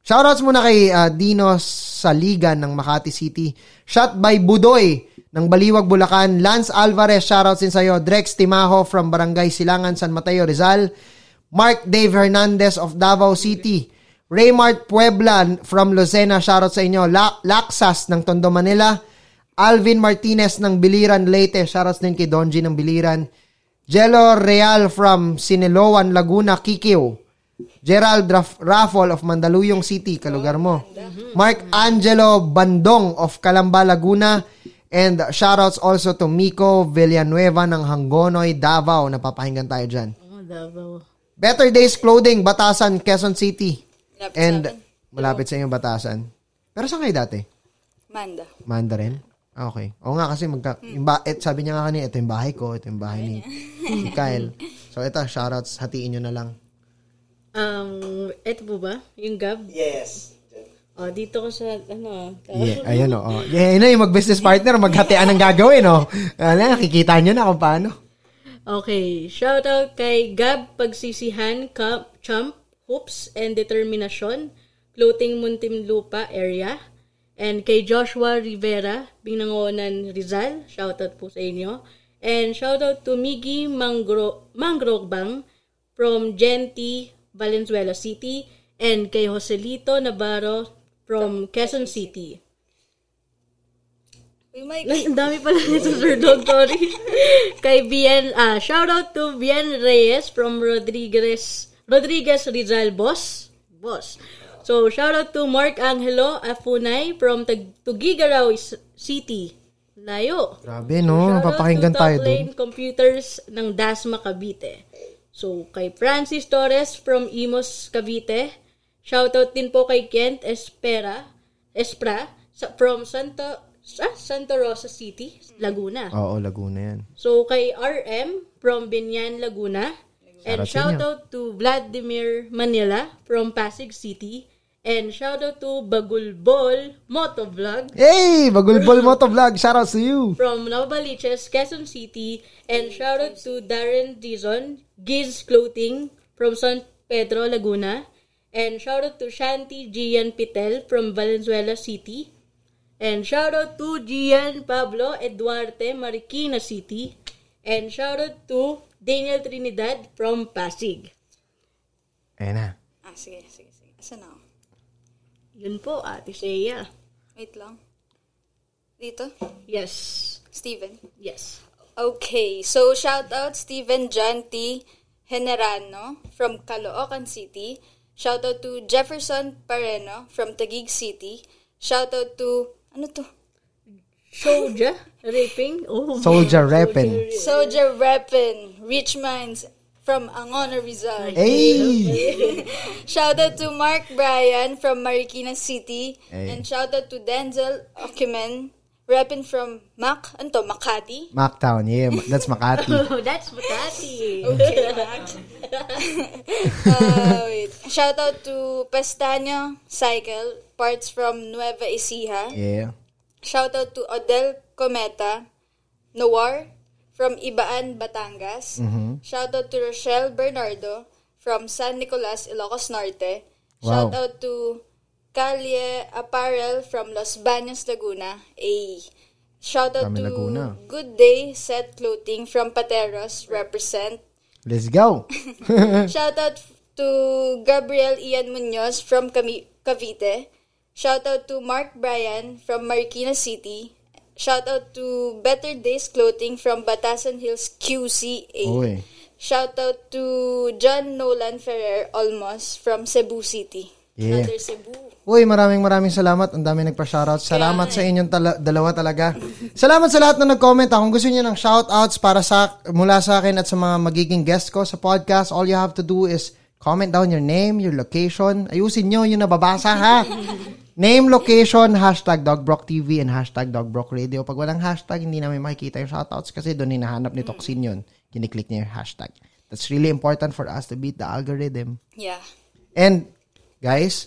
Shoutouts muna kay uh, Dino Saligan ng Makati City. Shot by Budoy ng Baliwag, Bulacan. Lance Alvarez, shoutouts din sa'yo. Drex Timaho from Barangay Silangan, San Mateo, Rizal. Mark Dave Hernandez of Davao City. Raymart Puebla from Lucena, shoutout sa inyo. La- Laksas ng Tondo, Manila. Alvin Martinez ng Biliran, Leyte. Shoutouts din kay Donji ng Biliran. Jello Real from Siniloan, Laguna, Kikiw. Gerald Raf- Raffle of Mandaluyong City, kalugar mo. Mark Angelo Bandong of Calamba, Laguna. And shoutouts also to Miko Villanueva ng Hangonoy, Davao. Napapahinggan tayo dyan. Oh, Davao. Better Days Clothing, Batasan, Quezon City. Malapit And sa malapit sa inyo, Batasan. Pero saan kayo dati? Manda. Mandarin? Ah, okay. Oo nga kasi magka, yung ba, et, sabi niya nga kanina, ito yung bahay ko, ito yung bahay ni, ni Kyle. So ito, shoutouts, hatiin nyo na lang. Um, eto po ba? Yung Gab? Yes. Oh, dito ko sa, ano, Yeah, ayun o. Oh. Yeah, yun na yung mag-business partner, maghatian ang gagawin, oh. Ano, nakikita nyo na kung paano. Okay, shout out kay Gab Pagsisihan, Camp, Champ, Hoops, and Determinasyon, Clothing Muntinlupa area, and kay Joshua Rivera, Binangonan Rizal, shout out po sa inyo, and shout out to Miggy Mangro, Mangrogbang from Genti, Valenzuela City, and kay Joselito Navarro from Quezon City. Uy, Mike. Ay, ang dami pala nito, Sir Dog, sorry. Kay Bien, ah, shout out to Bien Reyes from Rodriguez, Rodriguez Rizal, boss. Boss. So, shout out to Mark Angelo Afunay from Tag- Tugigaraw City. Layo. Grabe, no? Shout out to tayo Top doon. Lane Computers ng Dasma, Cavite. So, kay Francis Torres from Imos, Cavite. Shout out din po kay Kent Espera, Espra sa, from Santo ah, Santa Rosa City, Laguna. Oo, Laguna yan. So, kay RM from Binyan, Laguna. And Shoutout to Vladimir Manila from Pasig City. And shout out to Bagulbol Motovlog Hey! Bagulbol Moto Vlog, shoutouts to you! from Novaliches, Quezon City. And shout out to Darren Dizon, Giz Clothing from San Pedro, Laguna. And shout out to Shanti Gian Pitel from Valenzuela City. And shout out to Gian Pablo Eduarte, Marikina City. And shout out to Daniel Trinidad from Pasig. Ayan na. Ah, sige, sige, sige. Asan ako? Yun po, Ate Shea. Wait lang. Dito? Yes. Steven. Yes. Okay, so shout out Steven John T. Generano from Caloocan City. Shout out to Jefferson Pareno from Taguig City. Shout out to ano to? Soja Raping. Oh, Soldier Reppin. Soldier Reppin, Rich Minds from Angona Rizal. Hey! Shout out to Mark Bryan from Marikina City. Hey. And shout out to Denzel Okimen, reppin from Mac, ano to, Mac Mactown, yeah. That's Makati. Oh, that's Makati. Okay, Mac. uh, wait. Shout out to Pestaño Cycle, parts from Nueva Ecija. Yeah. Shout out to Odel Cometa, Noir from Ibaan, Batangas. Shout out to Rochelle Bernardo from San Nicolas, Ilocos Norte. Shout Wow. out to Calye Apparel from Los Baños, Laguna. A shout out to Laguna. Good Day Set Clothing from Pateros, represent. Let's go! Shout out to Gabriel Ian Munoz from Cavite. Shout out to Mark Bryan from Marikina City. Shout out to Better Days Clothing from Batasan Hills QCA. Uy. Shout out to John Nolan Ferrer Olmos from Cebu City. Yeah. Another Cebu. Uy, maraming maraming salamat. Ang dami nagpa-shoutout. Salamat sa inyong tala- dalawa talaga. Salamat sa lahat na nag-comment. ah. Kung gusto niyo ng shoutouts para sa mula sa akin at sa mga magiging guest ko sa podcast, all you have to do is comment down your name, your location. Ayusin nyo yung nababasa ha. Name, location, hashtag DogBrockTV and hashtag DogBrockRadio. Pag walang hashtag, hindi namin makikita yung shoutouts kasi doon hinahanap ni Toxin yun. Kiniklik niya yung hashtag. That's really important for us to beat the algorithm. Yeah. And, guys,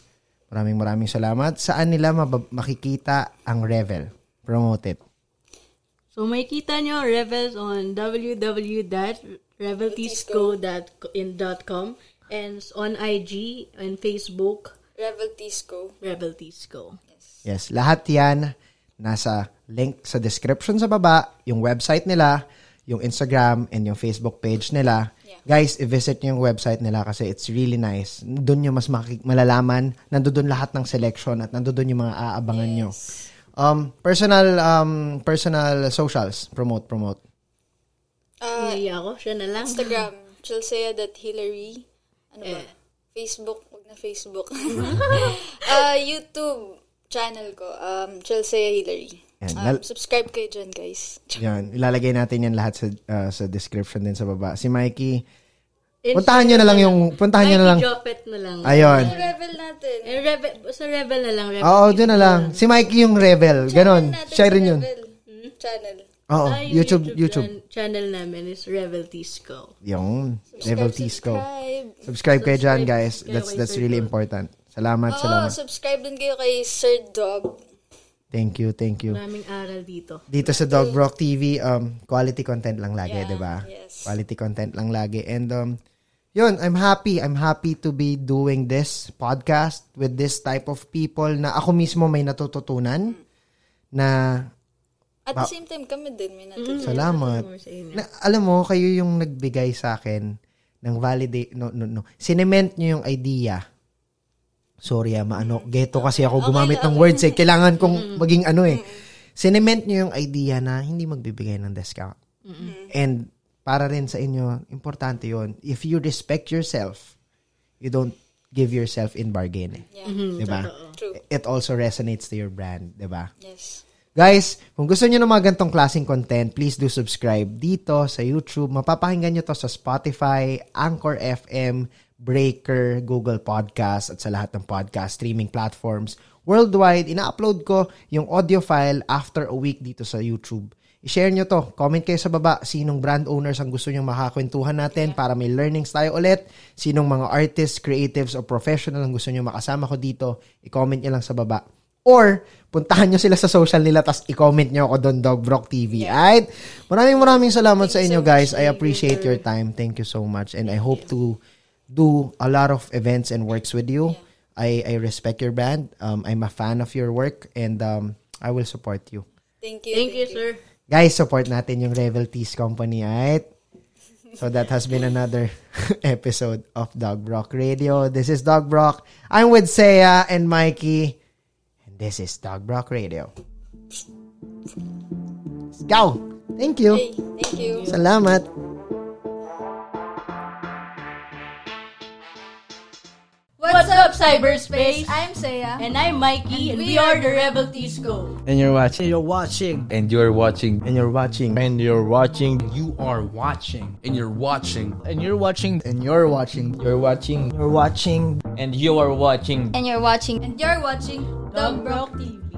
maraming maraming salamat. Saan nila mabab- makikita ang Revel? Promote it. So, makikita nyo Revels on www.reveltisco.com and on IG and Facebook, Revel Tisco. Rebel Tisco. Yes, lahat yan nasa link sa description sa baba, yung website nila, yung Instagram, and yung Facebook page nila. Guys, i-visit nyo yung website nila kasi it's really nice. Doon nyo mas makik- malalaman. Nandoon lahat ng selection at nandoon yung mga aabangan nyo. Um, personal um, personal socials. Promote, promote. Uh, Naiya ako, siya na lang. Instagram, chelsea.hillary. Ano ba? Eh. Facebook, wag na Facebook. uh, YouTube channel ko, um, Chelsea Hillary. Yan. Um, Lal- subscribe kayo dyan, guys. Yan, ilalagay natin yan lahat sa uh, sa description din sa baba. Si Mikey, And puntahan nyo na lang yung, puntahan nyo na lang. Mikey Jopet na lang. Ayun. Yung level natin. Eh, Rebel, sa Rebel na lang. Rebel Oo, dyan na lang. Si Mikey yung rebel. Ganon. Siya rin yun. Level. Channel. Oo, Ah, yung YouTube, YouTube. chan- channel namin is Rebel Tisco. Yung Level Tisco. Subscribe. Subscribe kayo dyan, guys. That's that's really important. Salamat, Oo, salamat. subscribe din kayo kay Sir Dog. Thank you, thank you. Maraming aral dito. Dito sa Dog Brock TV, um, quality content lang lagi, Yeah, di ba? yes. Quality content lang lagi. And, um, yun, I'm happy. I'm happy to be doing this podcast with this type of people na ako mismo may natututunan na At the same time, kami din may natutunan. salamat. More sa inyo. Na, alam mo, kayo yung nagbigay sa akin ng validate, no, no, no. Sinement nyo yung idea. Sorry ah, maano, geto kasi ako gumamit ng words eh. Kailangan kong maging ano eh. Sinement nyo yung idea na hindi magbibigay ng discount. And para rin sa inyo, importante yon If you respect yourself, you don't give yourself in bargain eh. Yeah. Diba? True. It also resonates to your brand, diba? Yes. Guys, kung gusto niyo ng mga gantong klaseng content, please do subscribe dito sa YouTube. Mapapakinggan nyo to sa Spotify, Anchor FM, Breaker, Google Podcast, at sa lahat ng podcast streaming platforms. worldwide. Ina-upload ko yung audio file after a week dito sa YouTube. I-share nyo to. Comment kayo sa baba. Sinong brand owners ang gusto nyo makakwentuhan natin para may learnings tayo ulit. Sinong mga artists, creatives, o professional ang gusto nyo makasama ko dito. I-comment nyo lang sa baba. Or, puntahan nyo sila sa social nila tapos i-comment nyo ako doon, Dog Brock TV. Alright? Maraming maraming salamat sa inyo, guys. I appreciate your time. Thank you so much. And I hope to do a lot of events and works with you. I, I respect your band. Um, I'm a fan of your work and um, I will support you. Thank you. Thank you, sir. Guys, support natin yung Revel Teas Company, alright? So that has been another episode of Dog Brock Radio. This is Dog Brock. I'm with Saya and Mikey. And this is Dog Brock Radio. Let's go! Thank you. Hey, thank you. Salamat. What's up, cyberspace? I'm Saya. And I'm Mikey, and, we are the Rebel Tisco. And you're watching. You're watching. And you're watching. And you're watching. And you're watching. You are watching. and you're watching And you're watching. And you're watching. You're watching. You're watching. And you are watching. And you're watching. And you're watching Dog Brock TV.